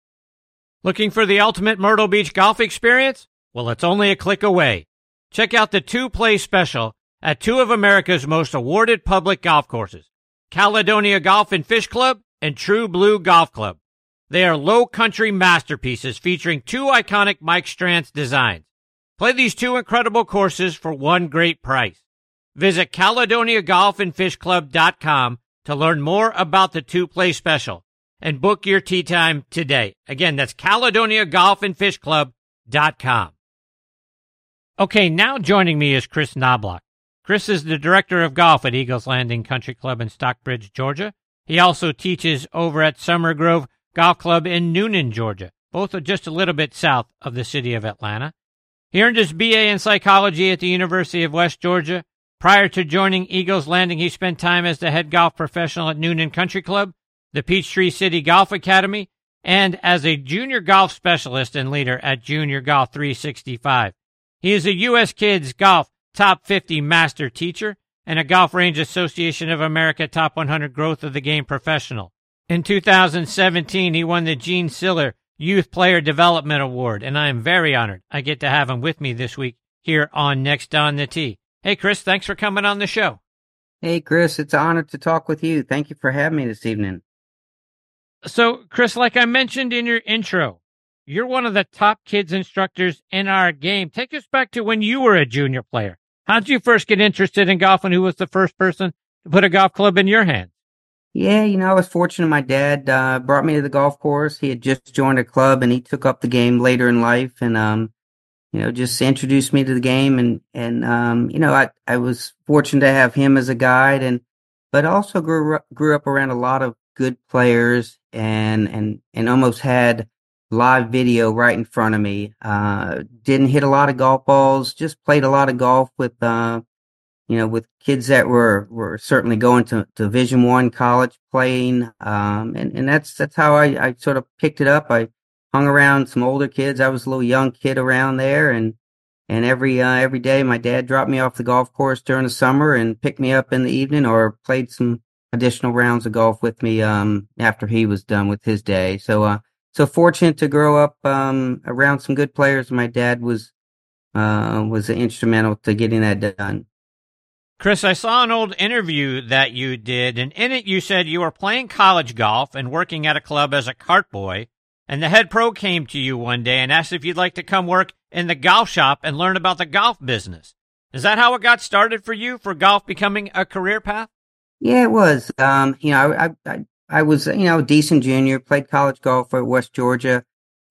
S7: Looking for the ultimate Myrtle Beach golf experience? Well, it's only a click away. Check out the two-play special at two of America's most awarded public golf courses, Caledonia Golf and Fish Club and True Blue Golf Club. They are low country masterpieces featuring two iconic Mike Strantz designs. Play these two incredible courses for one great price. Visit CaledoniaGolfandFishClub.com to learn more about the two-play special and book your tee time today. Again, that's Caledonia Golf and Fish Club.com. Okay, now joining me is Chris Knobloch. Chris is the director of golf at Eagles Landing Country Club in Stockbridge, Georgia. He also teaches over at Summer Grove Golf Club in Newnan, Georgia. Both are just a little bit south of the city of Atlanta. He earned his BA in psychology at the University of West Georgia. Prior to joining Eagles Landing, he spent time as the head golf professional at Newnan Country Club, the Peachtree City Golf Academy, and as a junior golf specialist and leader at Junior Golf 365. He is a U.S. Kids Golf Top 50 Master Teacher and a Golf Range Association of America Top 100 Growth of the Game Professional. In 2017, he won the Gene Siller Youth Player Development Award, and I am very honored I get to have him with me this week here on Next on the Tee. Hey, Chris, thanks for coming on the show.
S14: Hey, Chris, it's an honor to talk with you. Thank you for having me this evening.
S7: So, Chris, like I mentioned in your intro, you're one of the top kids instructors in our game. Take us back to when you were a junior player. How did you first get interested in golf and who was the first person to put a golf club in your hand?
S14: Yeah, you know, I was fortunate. My dad uh, brought me to the golf course. He had just joined a club and he took up the game later in life and, um, you know, just introduced me to the game. And, and, um, you know, I, I was fortunate to have him as a guide and, but also grew grew up around a lot of good players and, and, and almost had live video right in front of me. Uh, didn't hit a lot of golf balls, just played a lot of golf with, uh, you know, with kids that were, were certainly going to, Division One college playing. Um, and, and that's, that's how I, I sort of picked it up. I hung around some older kids. I was a little young kid around there and, and every, uh, every day my dad dropped me off the golf course during the summer and picked me up in the evening or played some additional rounds of golf with me, um, after he was done with his day. So, uh, so fortunate to grow up um, around some good players. My dad was uh, was instrumental to getting that done.
S7: Chris, I saw an old interview that you did, and in it you said you were playing college golf and working at a club as a cart boy, and the head pro came to you one day and asked if you'd like to come work in the golf shop and learn about the golf business. Is that how it got started for you, for golf becoming a career path?
S14: Yeah, it was. Um, you know, I, I I was, you know, a decent junior, played college golf at West Georgia.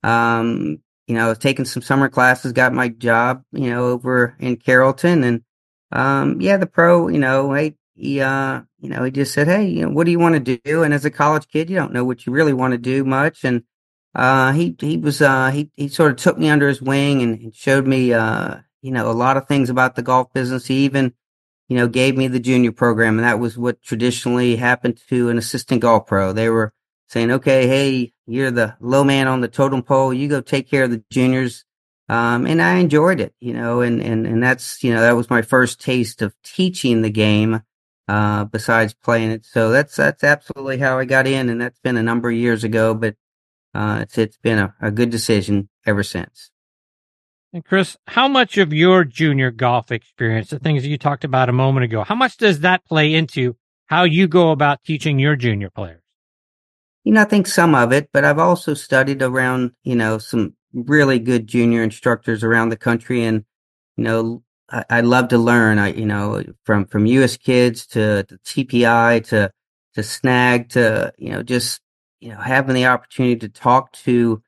S14: Um, you know, taking some summer classes, got my job, you know, over in Carrollton. And, um, yeah, the pro, you know, he, he, uh, you know, he just said, Hey, you know, what do you want to do? And as a college kid, you don't know what you really want to do much. And, uh, he, he was, uh, he, he sort of took me under his wing and showed me, uh, you know, a lot of things about the golf business. He even, you know, gave me the junior program. And that was what traditionally happened to an assistant golf pro. They were saying, okay, hey, you're the low man on the totem pole. You go take care of the juniors. Um, and I enjoyed it, you know, and, and, and that's, you know, that was my first taste of teaching the game, uh, besides playing it. So that's, that's absolutely how I got in. And that's been a number of years ago, but, uh, it's, it's been a, a good decision ever since.
S7: And Chris, how much of your junior golf experience, the things you talked about a moment ago, how much does that play into how you go about teaching your junior players?
S14: You know, I think some of it, but I've also studied around, you know, some really good junior instructors around the country. And, you know, I, I love to learn, I, you know, from, from US kids to, to TPI to, to SNAG to, you know, just, you know, having the opportunity to talk to,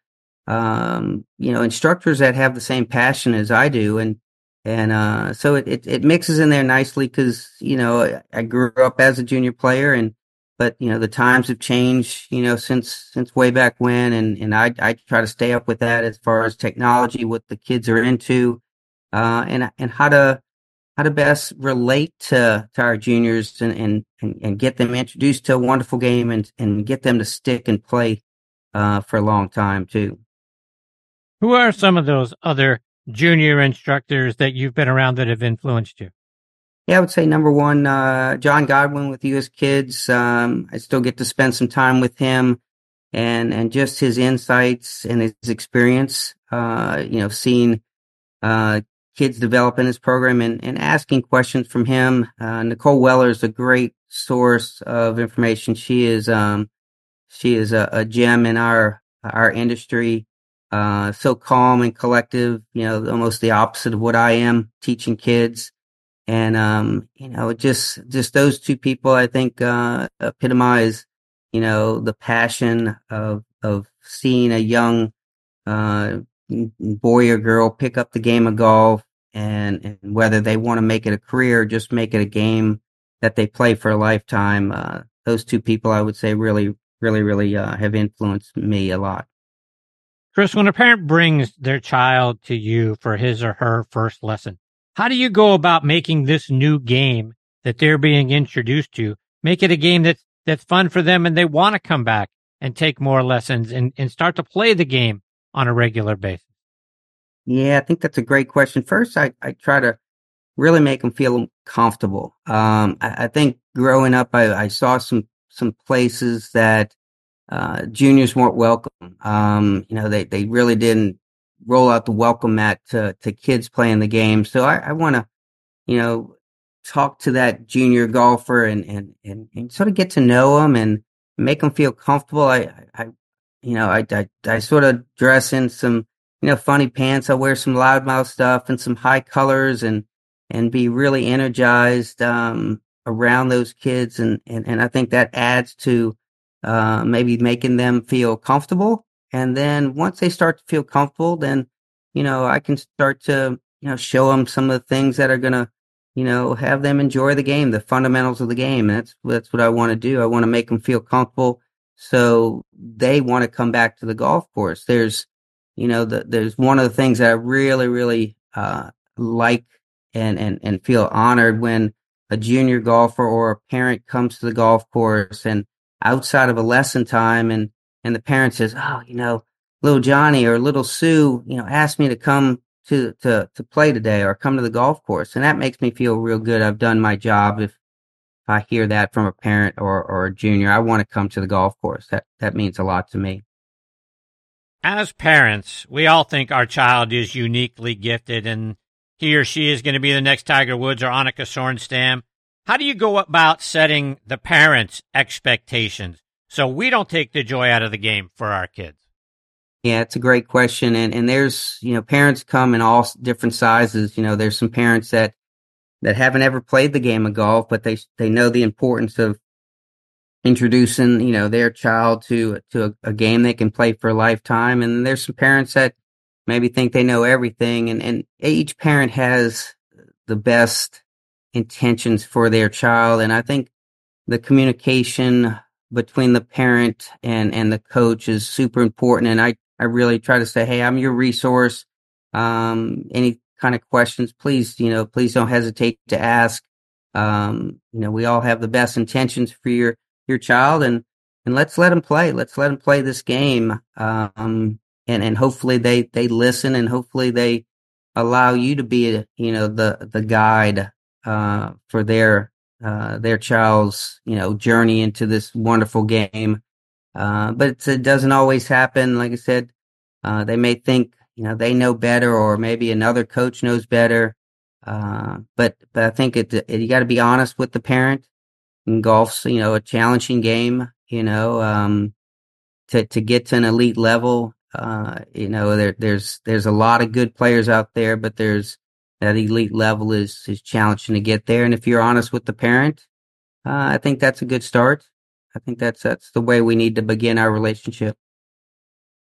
S14: um, you know, instructors that have the same passion as I do. And, and, uh, so it, it, it mixes in there nicely because, you know, I, grew up as a junior player and, but, you know, the times have changed, you know, since, since way back when. And, and I, I try to stay up with that as far as technology, what the kids are into, uh, and, and how to, how to best relate to, to our juniors and, and, and get them introduced to a wonderful game and, and get them to stick and play, uh, for a long time too.
S7: Who are some of those other junior instructors that you've been around that have influenced you?
S14: Yeah, I would say number one, uh, John Godwin with US Kids. Um, I still get to spend some time with him and, and just his insights and his experience, uh, you know, seeing, uh, kids develop in his program and, and asking questions from him. Uh, Nicole Weller is a great source of information. She is, um, she is a, a gem in our, our industry uh, so calm and collective, you know, almost the opposite of what I am teaching kids. And, um, you know, just, just those two people, I think, uh, epitomize, you know, the passion of, of seeing a young, uh, boy or girl pick up the game of golf and, and whether they want to make it a career or just make it a game that they play for a lifetime. Uh, those two people, I would say, really, really, really uh, have influenced me a lot.
S7: Chris, when a parent brings their child to you for his or her first lesson, how do you go about making this new game that they're being introduced to, make it a game that's, that's fun for them and they want to come back and take more lessons and, and start to play the game on a regular basis?
S14: Yeah, I think that's a great question. First, I, I try to really make them feel comfortable. Um, I, I, think growing up, I, I, saw some some places that uh, juniors weren't welcome. Um, you know, they they really didn't roll out the welcome mat to to kids playing the game. So I, I want to, you know, talk to that junior golfer and, and and and sort of get to know them and make them feel comfortable. I I you know I I, I sort of dress in some you know funny pants. I wear some loudmouth stuff and some high colors and and be really energized um, around those kids. And, and, and I think that adds to uh, maybe making them feel comfortable. And then once they start to feel comfortable, then, you know, I can start to, you know, show them some of the things that are going to, you know, have them enjoy the game, the fundamentals of the game. That's, that's what I want to do. I want to make them feel comfortable. So they want to come back to the golf course. There's, you know, the, there's one of the things that I really, really, uh, like and, and, and feel honored when a junior golfer or a parent comes to the golf course and outside of a lesson time and, and the parent says, Oh, you know, little Johnny or little Sue, you know, asked me to come to, to, to play today or come to the golf course. And that makes me feel real good. I've done my job. If, if I hear that from a parent or, or a junior, I want to come to the golf course. That, that means a lot to me.
S7: As parents, we all think our child is uniquely gifted and he or she is going to be the next Tiger Woods or Annika Sorenstam. How do you go about setting the parents' expectations so we don't take the joy out of the game for our kids?
S14: Yeah, it's a great question. And, and there's, you know, parents come in all different sizes. You know, there's some parents that, that haven't ever played the game of golf, but they, they know the importance of introducing, you know, their child to, to a, a game they can play for a lifetime. And there's some parents that maybe think they know everything and, and each parent has the best intentions for their child. And i think the communication between the parent and and the coach is super important. And i i really try to say hey i'm your resource. Um any kind of questions please you know please don't hesitate to ask. Um you know we all have the best intentions for your your child and and let's let them play. Let's let them play this game. Um and and hopefully they they listen and hopefully they allow you to be you know the the guide uh, for their uh, their child's you know journey into this wonderful game. Uh, but it doesn't always happen. Like I said, uh, they may think you know they know better, or maybe another coach knows better. Uh, but but I think it, it you got to be honest with the parent. And golf's you know a challenging game. You know um, to to get to an elite level uh, you know, there, there's there's a lot of good players out there, but there's that elite level is is challenging to get there. And if you're honest with the parent, uh, I think that's a good start. I think that's that's the way we need to begin our relationship.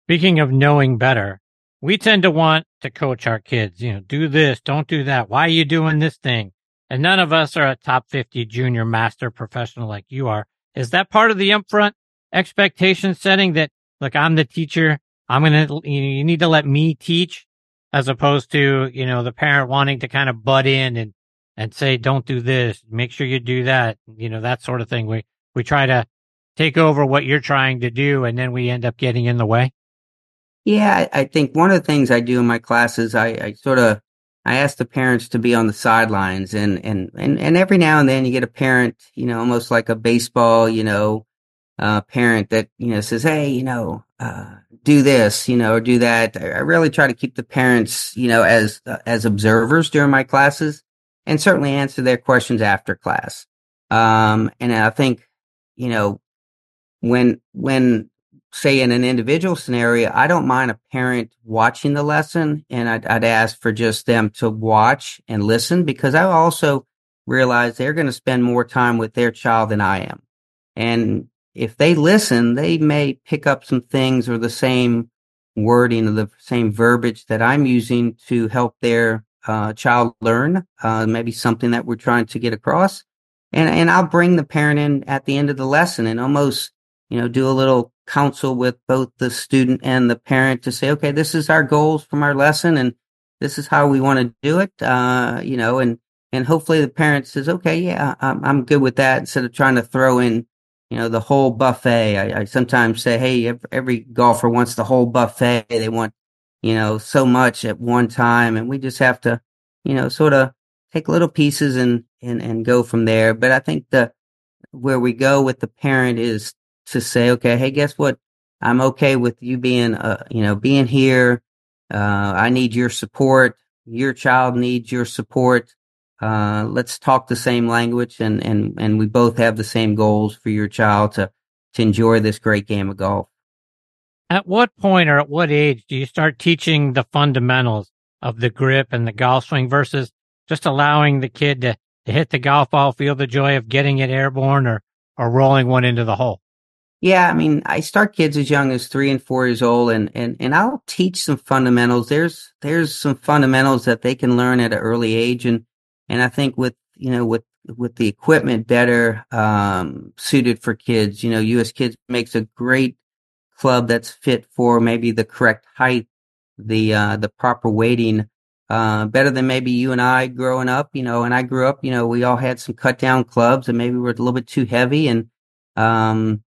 S7: Speaking of knowing better, we tend to want to coach our kids. You know, do this, don't do that. Why are you doing this thing? And none of us are a top 50 junior master professional like you are. Is that part of the upfront expectation setting that, look, I'm the teacher. I'm to, you need to let me teach as opposed to, you know, the parent wanting to kind of butt in and, and say, don't do this, make sure you do that, you know, that sort of thing. We, we try to take over what you're trying to do and then we end up getting in the way.
S14: Yeah, I think one of the things I do in my classes, I, I sort of, I ask the parents to be on the sidelines and, and, and, and every now and then you get a parent, you know, almost like a baseball, you know, uh, parent that, you know, says, Hey, you know, uh, do this, you know, or do that. I really try to keep the parents, you know, as, uh, as observers during my classes and certainly answer their questions after class. Um, and I think, you know, when, when, say in an individual scenario, I don't mind a parent watching the lesson and I'd, I'd ask for just them to watch and listen because I also realize they're going to spend more time with their child than I am. And if they listen, they may pick up some things or the same wording or the same verbiage that I'm using to help their uh, child learn, uh, maybe something that we're trying to get across. And, and I'll bring the parent in at the end of the lesson and almost, you know, do a little counsel with both the student and the parent to say, okay, this is our goals from our lesson and this is how we want to do it. Uh, you know, and, and hopefully the parent says, okay, yeah, I'm, I'm good with that instead of trying to throw in you know, the whole buffet. I, I sometimes say, hey, every, every, golfer wants the whole buffet. They want, you know, so much at one time. And we just have to, you know, sort of take little pieces and, and, and go from there. But I think the, where we go with the parent is to say, okay, hey, guess what? I'm okay with you being, uh, you know, being here. Uh, I need your support. Your child needs your support uh, let's talk the same language and, and, and we both have the same goals for your child to, to enjoy this great game of golf.
S7: At what point or at what age do you start teaching the fundamentals of the grip and the golf swing versus just allowing the kid to, to hit the golf ball, feel the joy of getting it airborne or, or rolling one into the hole?
S14: Yeah, I mean, I start kids as young as three and four years old, and and and I'll teach some fundamentals. There's there's some fundamentals that they can learn at an early age, and and I think with, you know, with, with the equipment better, um, suited for kids, you know, US Kids makes a great club that's fit for maybe the correct height, the, uh, the proper weighting, uh, better than maybe you and I growing up, you know, and I grew up, you know, we all had some cut down clubs and maybe we were a little bit too heavy. And, um,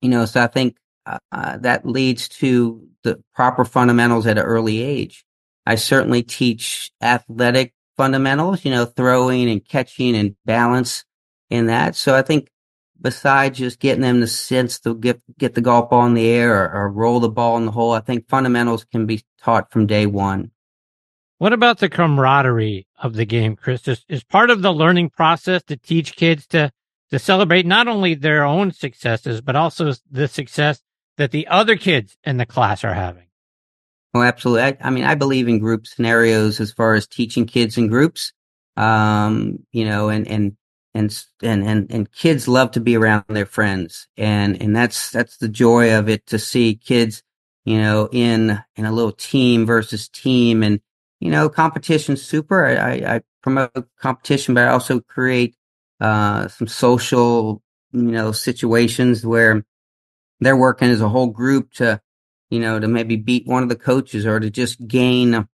S14: you know, so I think, uh, uh that leads to the proper fundamentals at an early age. I certainly teach athletic fundamentals, you know, throwing and catching and balance in that. So I think besides just getting them the sense to get get the golf ball in the air or, or roll the ball in the hole, I think fundamentals can be taught from day one.
S7: What about the camaraderie of the game, Chris? Is, is part of the learning process to teach kids to to celebrate not only their own successes but also the success that the other kids in the class are having?
S14: Oh, absolutely. I, I, mean, I believe in group scenarios as far as teaching kids in groups. Um, you know, and, and, and, and, and, and kids love to be around their friends. And, and that's, that's the joy of it to see kids, you know, in, in a little team versus team and, you know, competition super. I, I, I promote competition, but I also create, uh, some social, you know, situations where they're working as a whole group to, you know, to maybe beat one of the coaches or to just gain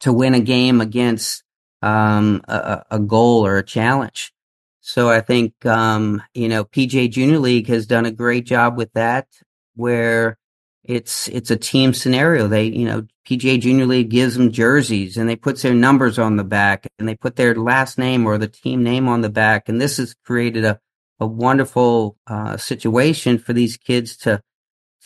S14: to win a game against um, a, a, goal or a challenge. So I think um, you know PGA Junior League has done a great job with that, where it's it's a team scenario. They you know PGA Junior League gives them jerseys and they put their numbers on the back and they put their last name or the team name on the back, and this has created a a wonderful uh, situation for these kids to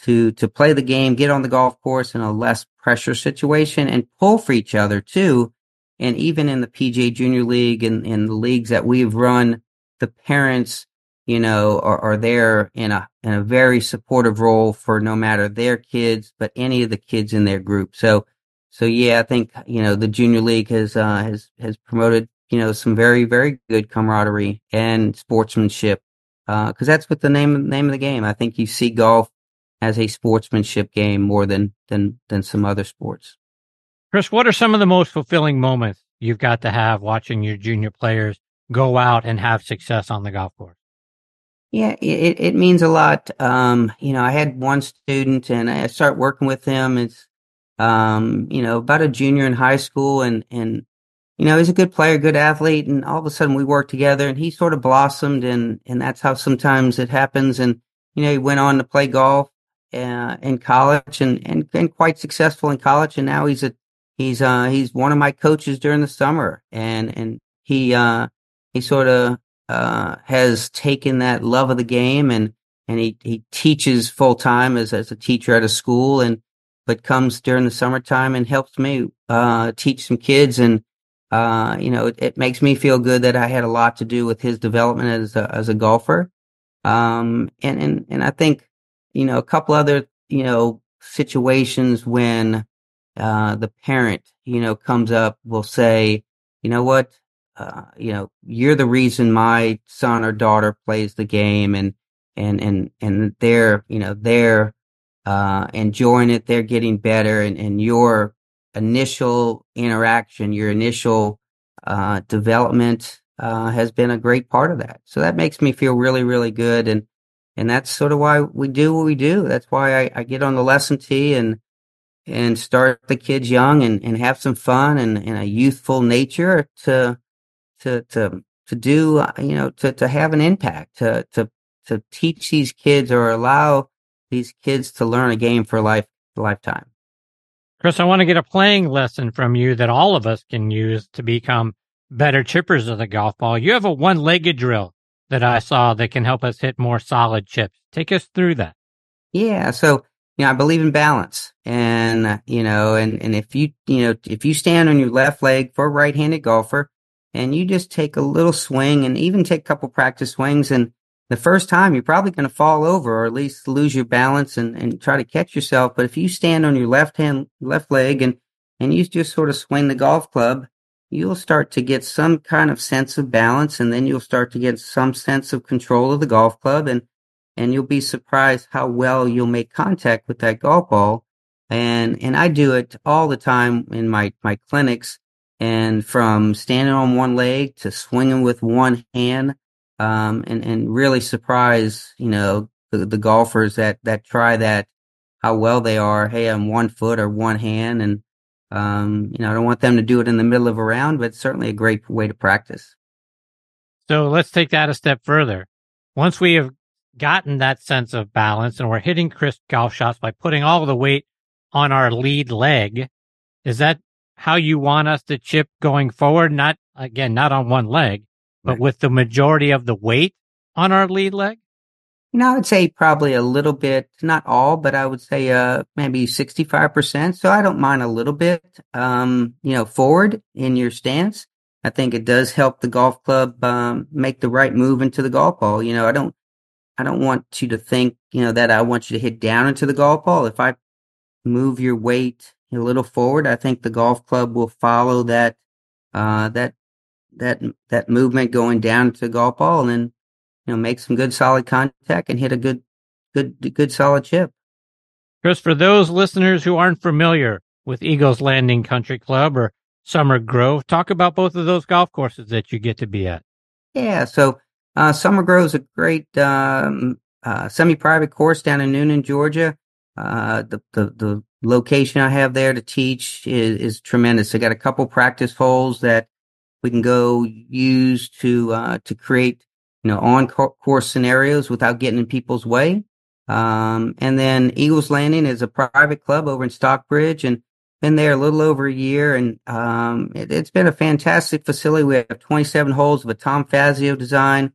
S14: to to play the game, get on the golf course in a less pressure situation, and pull for each other too. And even in the PJ Junior League and in the leagues that we've run, the parents, you know, are, are there in a in a very supportive role for no matter their kids, but any of the kids in their group. So, so yeah, I think you know the Junior League has uh, has has promoted you know some very very good camaraderie and sportsmanship because uh, that's what the name name of the game. I think you see golf as a sportsmanship game more than than than some other sports.
S7: Chris, what are some of the most fulfilling moments you've got to have watching your junior players go out and have success on the golf course?
S14: Yeah, it, it means a lot. Um, you know, I had one student and I start working with him. It's, um, you know, about a junior in high school and, and, you know, he's a good player, good athlete. And all of a sudden we work together and he sort of blossomed and, and that's how sometimes it happens. And, you know, he went on to play golf uh, in college and, and quite successful in college. And now he's a he's uh he's one of my coaches during the summer, and and he uh he sort of uh has taken that love of the game and and he he teaches full time as as a teacher at a school and but comes during the summertime and helps me uh teach some kids. And uh you know it, it makes me feel good that I had a lot to do with his development as a, as a golfer. Um and and and I think you know, a couple other, you know, situations when uh, the parent, you know, comes up, will say, you know what, uh, you know, you're the reason my son or daughter plays the game, and and and and they're you know they're uh, enjoying it, they're getting better, and and your initial interaction, your initial uh, development uh, has been a great part of that. So that makes me feel really really good, and and that's sort of why we do what we do. That's why I, I get on the lesson tee and and start the kids young and, and have some fun and, and a youthful nature to to to to do uh, you know to to have an impact to to to teach these kids or allow these kids to learn a game for life lifetime.
S7: Chris, I want to get a playing lesson from you that all of us can use to become better chippers of the golf ball. You have a one-legged drill that I saw that can help us hit more solid chips. Take us through that.
S14: Yeah, so you know, I believe in balance, and uh, you know, and and if you you know if you stand on your left leg for a right-handed golfer, and you just take a little swing, and even take a couple practice swings, and the first time you're probably going to fall over or at least lose your balance and, and try to catch yourself. But if you stand on your left hand, left leg and, and you just sort of swing the golf club, you'll start to get some kind of sense of balance and then you'll start to get some sense of control of the golf club and, and you'll be surprised how well you'll make contact with that golf ball. And, and I do it all the time in my, my clinics and from standing on one leg to swinging with one hand um, and and really surprise you know the, the golfers that that try that how well they are. Hey, on one foot or one hand, and um, you know I don't want them to do it in the middle of a round, but certainly a great way to practice.
S7: So let's take that a step further. Once we have gotten that sense of balance and we're hitting crisp golf shots by putting all the weight on our lead leg, is that how you want us to chip going forward? Not again, not on one leg, but with the majority of the weight on our lead leg?
S14: You know, I would say probably a little bit, not all, but I would say uh maybe 65%. So I don't mind a little bit um, you know, forward in your stance. I think it does help the golf club um, make the right move into the golf ball. You know, I don't I don't want you to think, you know, that I want you to hit down into the golf ball. If I move your weight a little forward, I think the golf club will follow that uh that that that movement going down to the golf ball and then you know make some good solid contact and hit a good good good solid chip.
S7: Chris, for those listeners who aren't familiar with Eagles Landing Country Club or Summer Grove, talk about both of those golf courses that you get to be at.
S14: Yeah, so uh, Summer Grove is a great um, uh, semi-private course down in Newnan, Georgia. Uh, the, the the location I have there to teach is, is tremendous. I got a couple practice holes that we can go use to uh, to create you know on course scenarios without getting in people's way. Um, and then Eagles Landing is a private club over in Stockbridge, and been there a little over a year, and um, it, has been a fantastic facility. We have 27 holes of a Tom Fazio design,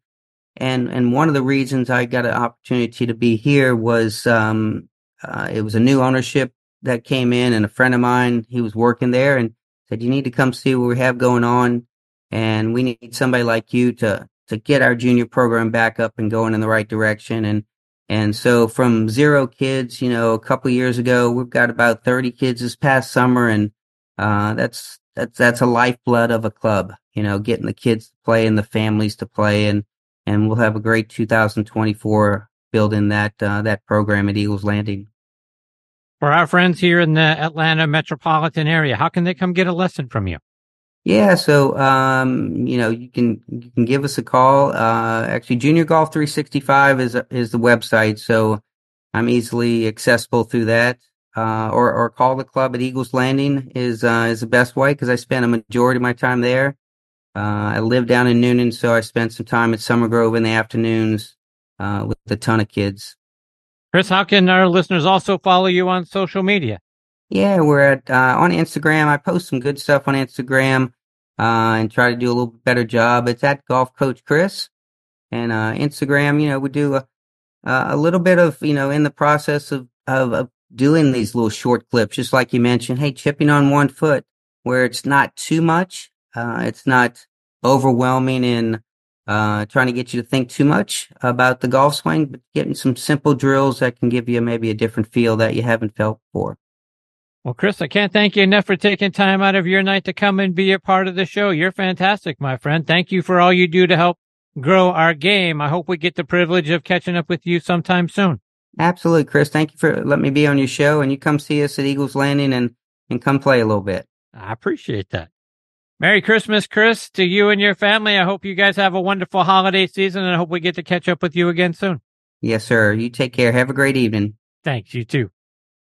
S14: and and one of the reasons I got an opportunity to be here was um, uh, it was a new ownership that came in, and a friend of mine he was working there and said you need to come see what we have going on and we need somebody like you to to get our junior program back up and going in the right direction. And and so from zero kids you know a couple years ago we've got about 30 kids this past summer. And uh, that's that's that's a lifeblood of a club you know getting the kids to play and the families to play. And and we'll have a great 2024 building that uh, that program at Eagles Landing.
S7: For our friends here in the Atlanta metropolitan area how can they come get a lesson from you
S14: yeah, so um, you know, you can you can give us a call. Uh, actually, Junior Golf 365 is is the website, so I'm easily accessible through that. Uh, or or call the club at Eagles Landing is uh, is the best way because I spend a majority of my time there. Uh, I live down in Newnan, so I spend some time at Summer Grove in the afternoons uh, with a ton of kids.
S7: Chris, how can our listeners also follow you on social media?
S14: Yeah, we're at uh, on Instagram. I post some good stuff on Instagram uh, and try to do a little better job. It's at Golf Coach Chris and uh, Instagram. You know, we do a, a little bit of you know in the process of, of, of doing these little short clips, just like you mentioned. Hey, chipping on one foot, where it's not too much, uh, it's not overwhelming in uh, trying to get you to think too much about the golf swing, but getting some simple drills that can give you maybe a different feel that you haven't felt before.
S7: Well, Chris, I can't thank you enough for taking time out of your night to come and be a part of the show. You're fantastic, my friend. Thank you for all you do to help grow our game. I hope we get the privilege of catching up with you sometime soon.
S14: Absolutely, Chris. Thank you for letting me be on your show, and you come see us at Eagles Landing and and come play a little bit.
S7: I appreciate that. Merry Christmas, Chris, to you and your family. I hope you guys have a wonderful holiday season, and I hope we get to catch up with you again soon.
S14: Yes, sir. You take care. Have a great evening.
S7: Thanks. You too.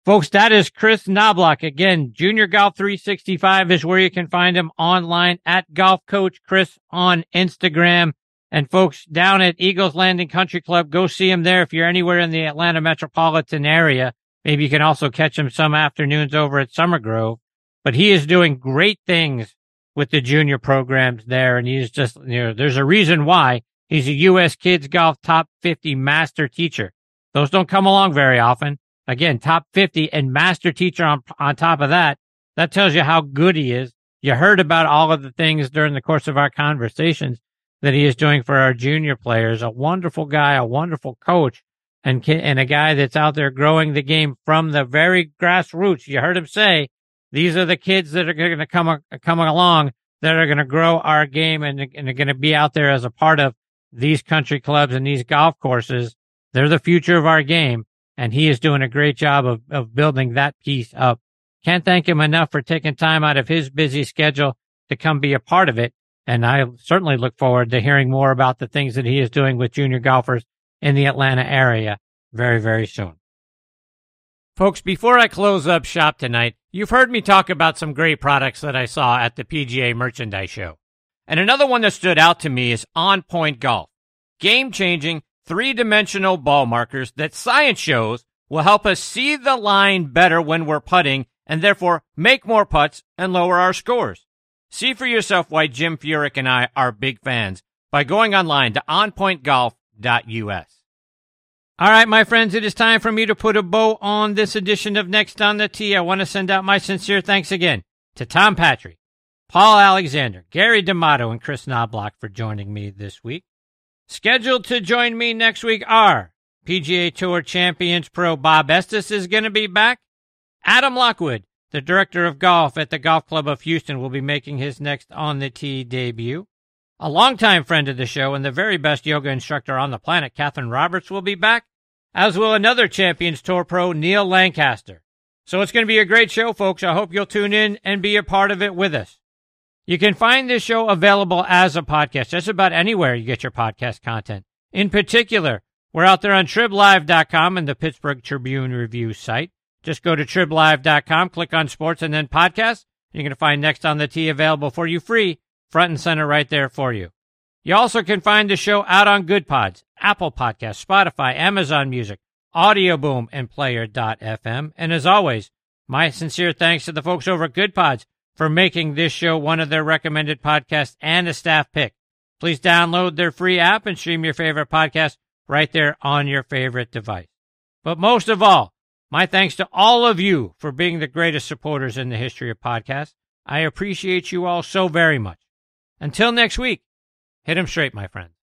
S7: Folks, that is Chris Knobloch. Again, Junior Golf 365 is where you can find him online at Golf Coach Chris on Instagram. And folks, down at Eagles Landing Country Club, go see him there if you're anywhere in the Atlanta metropolitan area. Maybe you can also catch him some afternoons over at Summer Grove. But he is doing great things with the junior programs there. And he's just, you know, there's a reason why he's a U.S. Kids Golf Top 50 Master Teacher. Those don't come along very often. Again, top 50 and master teacher on, on top of that. That tells you how good he is. You heard about all of the things during the course of our conversations that he is doing for our junior players. A wonderful guy, a wonderful coach, and and a guy that's out there growing the game from the very grassroots. You heard him say, "These are the kids that are going to come coming along that are going to grow our game and, and are going to be out there as a part of these country clubs and these golf courses. They're the future of our game." And he is doing a great job of, of building that piece up. Can't thank him enough for taking time out of his busy schedule to come be a part of it. And I certainly look forward to hearing more about the things that he is doing with junior golfers in the Atlanta area very, very soon. Folks, before I close up shop tonight, you've heard me talk about some great products that I saw at the PGA Merchandise Show. And another one that stood out to me is On Point Golf. Game changing, three dimensional ball markers that science shows will help us see the line better when we're putting and therefore make more putts and lower our scores. See for yourself why Jim Furyk and I are big fans by going online to onpointgolf.us. All right, my friends, it is time for me to put a bow on this edition of Next on the Tee. I want to send out my sincere thanks again to Tom Patri, Paul Alexander, Gary D'Amato, and Chris Knobloch for joining me this week. Scheduled to join me next week are PGA Tour Champions Pro Bob Estes is going to be back. Adam Lockwood, the director of golf at the Golf Club of Houston, will be making his next on the tee debut. A longtime friend of the show and the very best yoga instructor on the planet, Katherine Roberts, will be back, as will another Champions Tour pro, Neal Lancaster. So it's going to be a great show, folks. I hope you'll tune in and be a part of it with us. You can find this show available as a podcast just about anywhere you get your podcast content. In particular, we're out there on triblive.com and the Pittsburgh Tribune Review site. Just go to triblive.com, click on sports and then podcast. You're going to find Next on the Tee available for you free, front and center right there for you. You also can find the show out on Good Pods, Apple Podcasts, Spotify, Amazon Music, Audio Boom, and Player.fm. And as always, my sincere thanks to the folks over at Good Pods for making this show one of their recommended podcasts and a staff pick. Please download their free app and stream your favorite podcast right there on your favorite device. But most of all, my thanks to all of you for being the greatest supporters in the history of podcasts. I appreciate you all so very much. Until next week, hit 'em straight, my friends.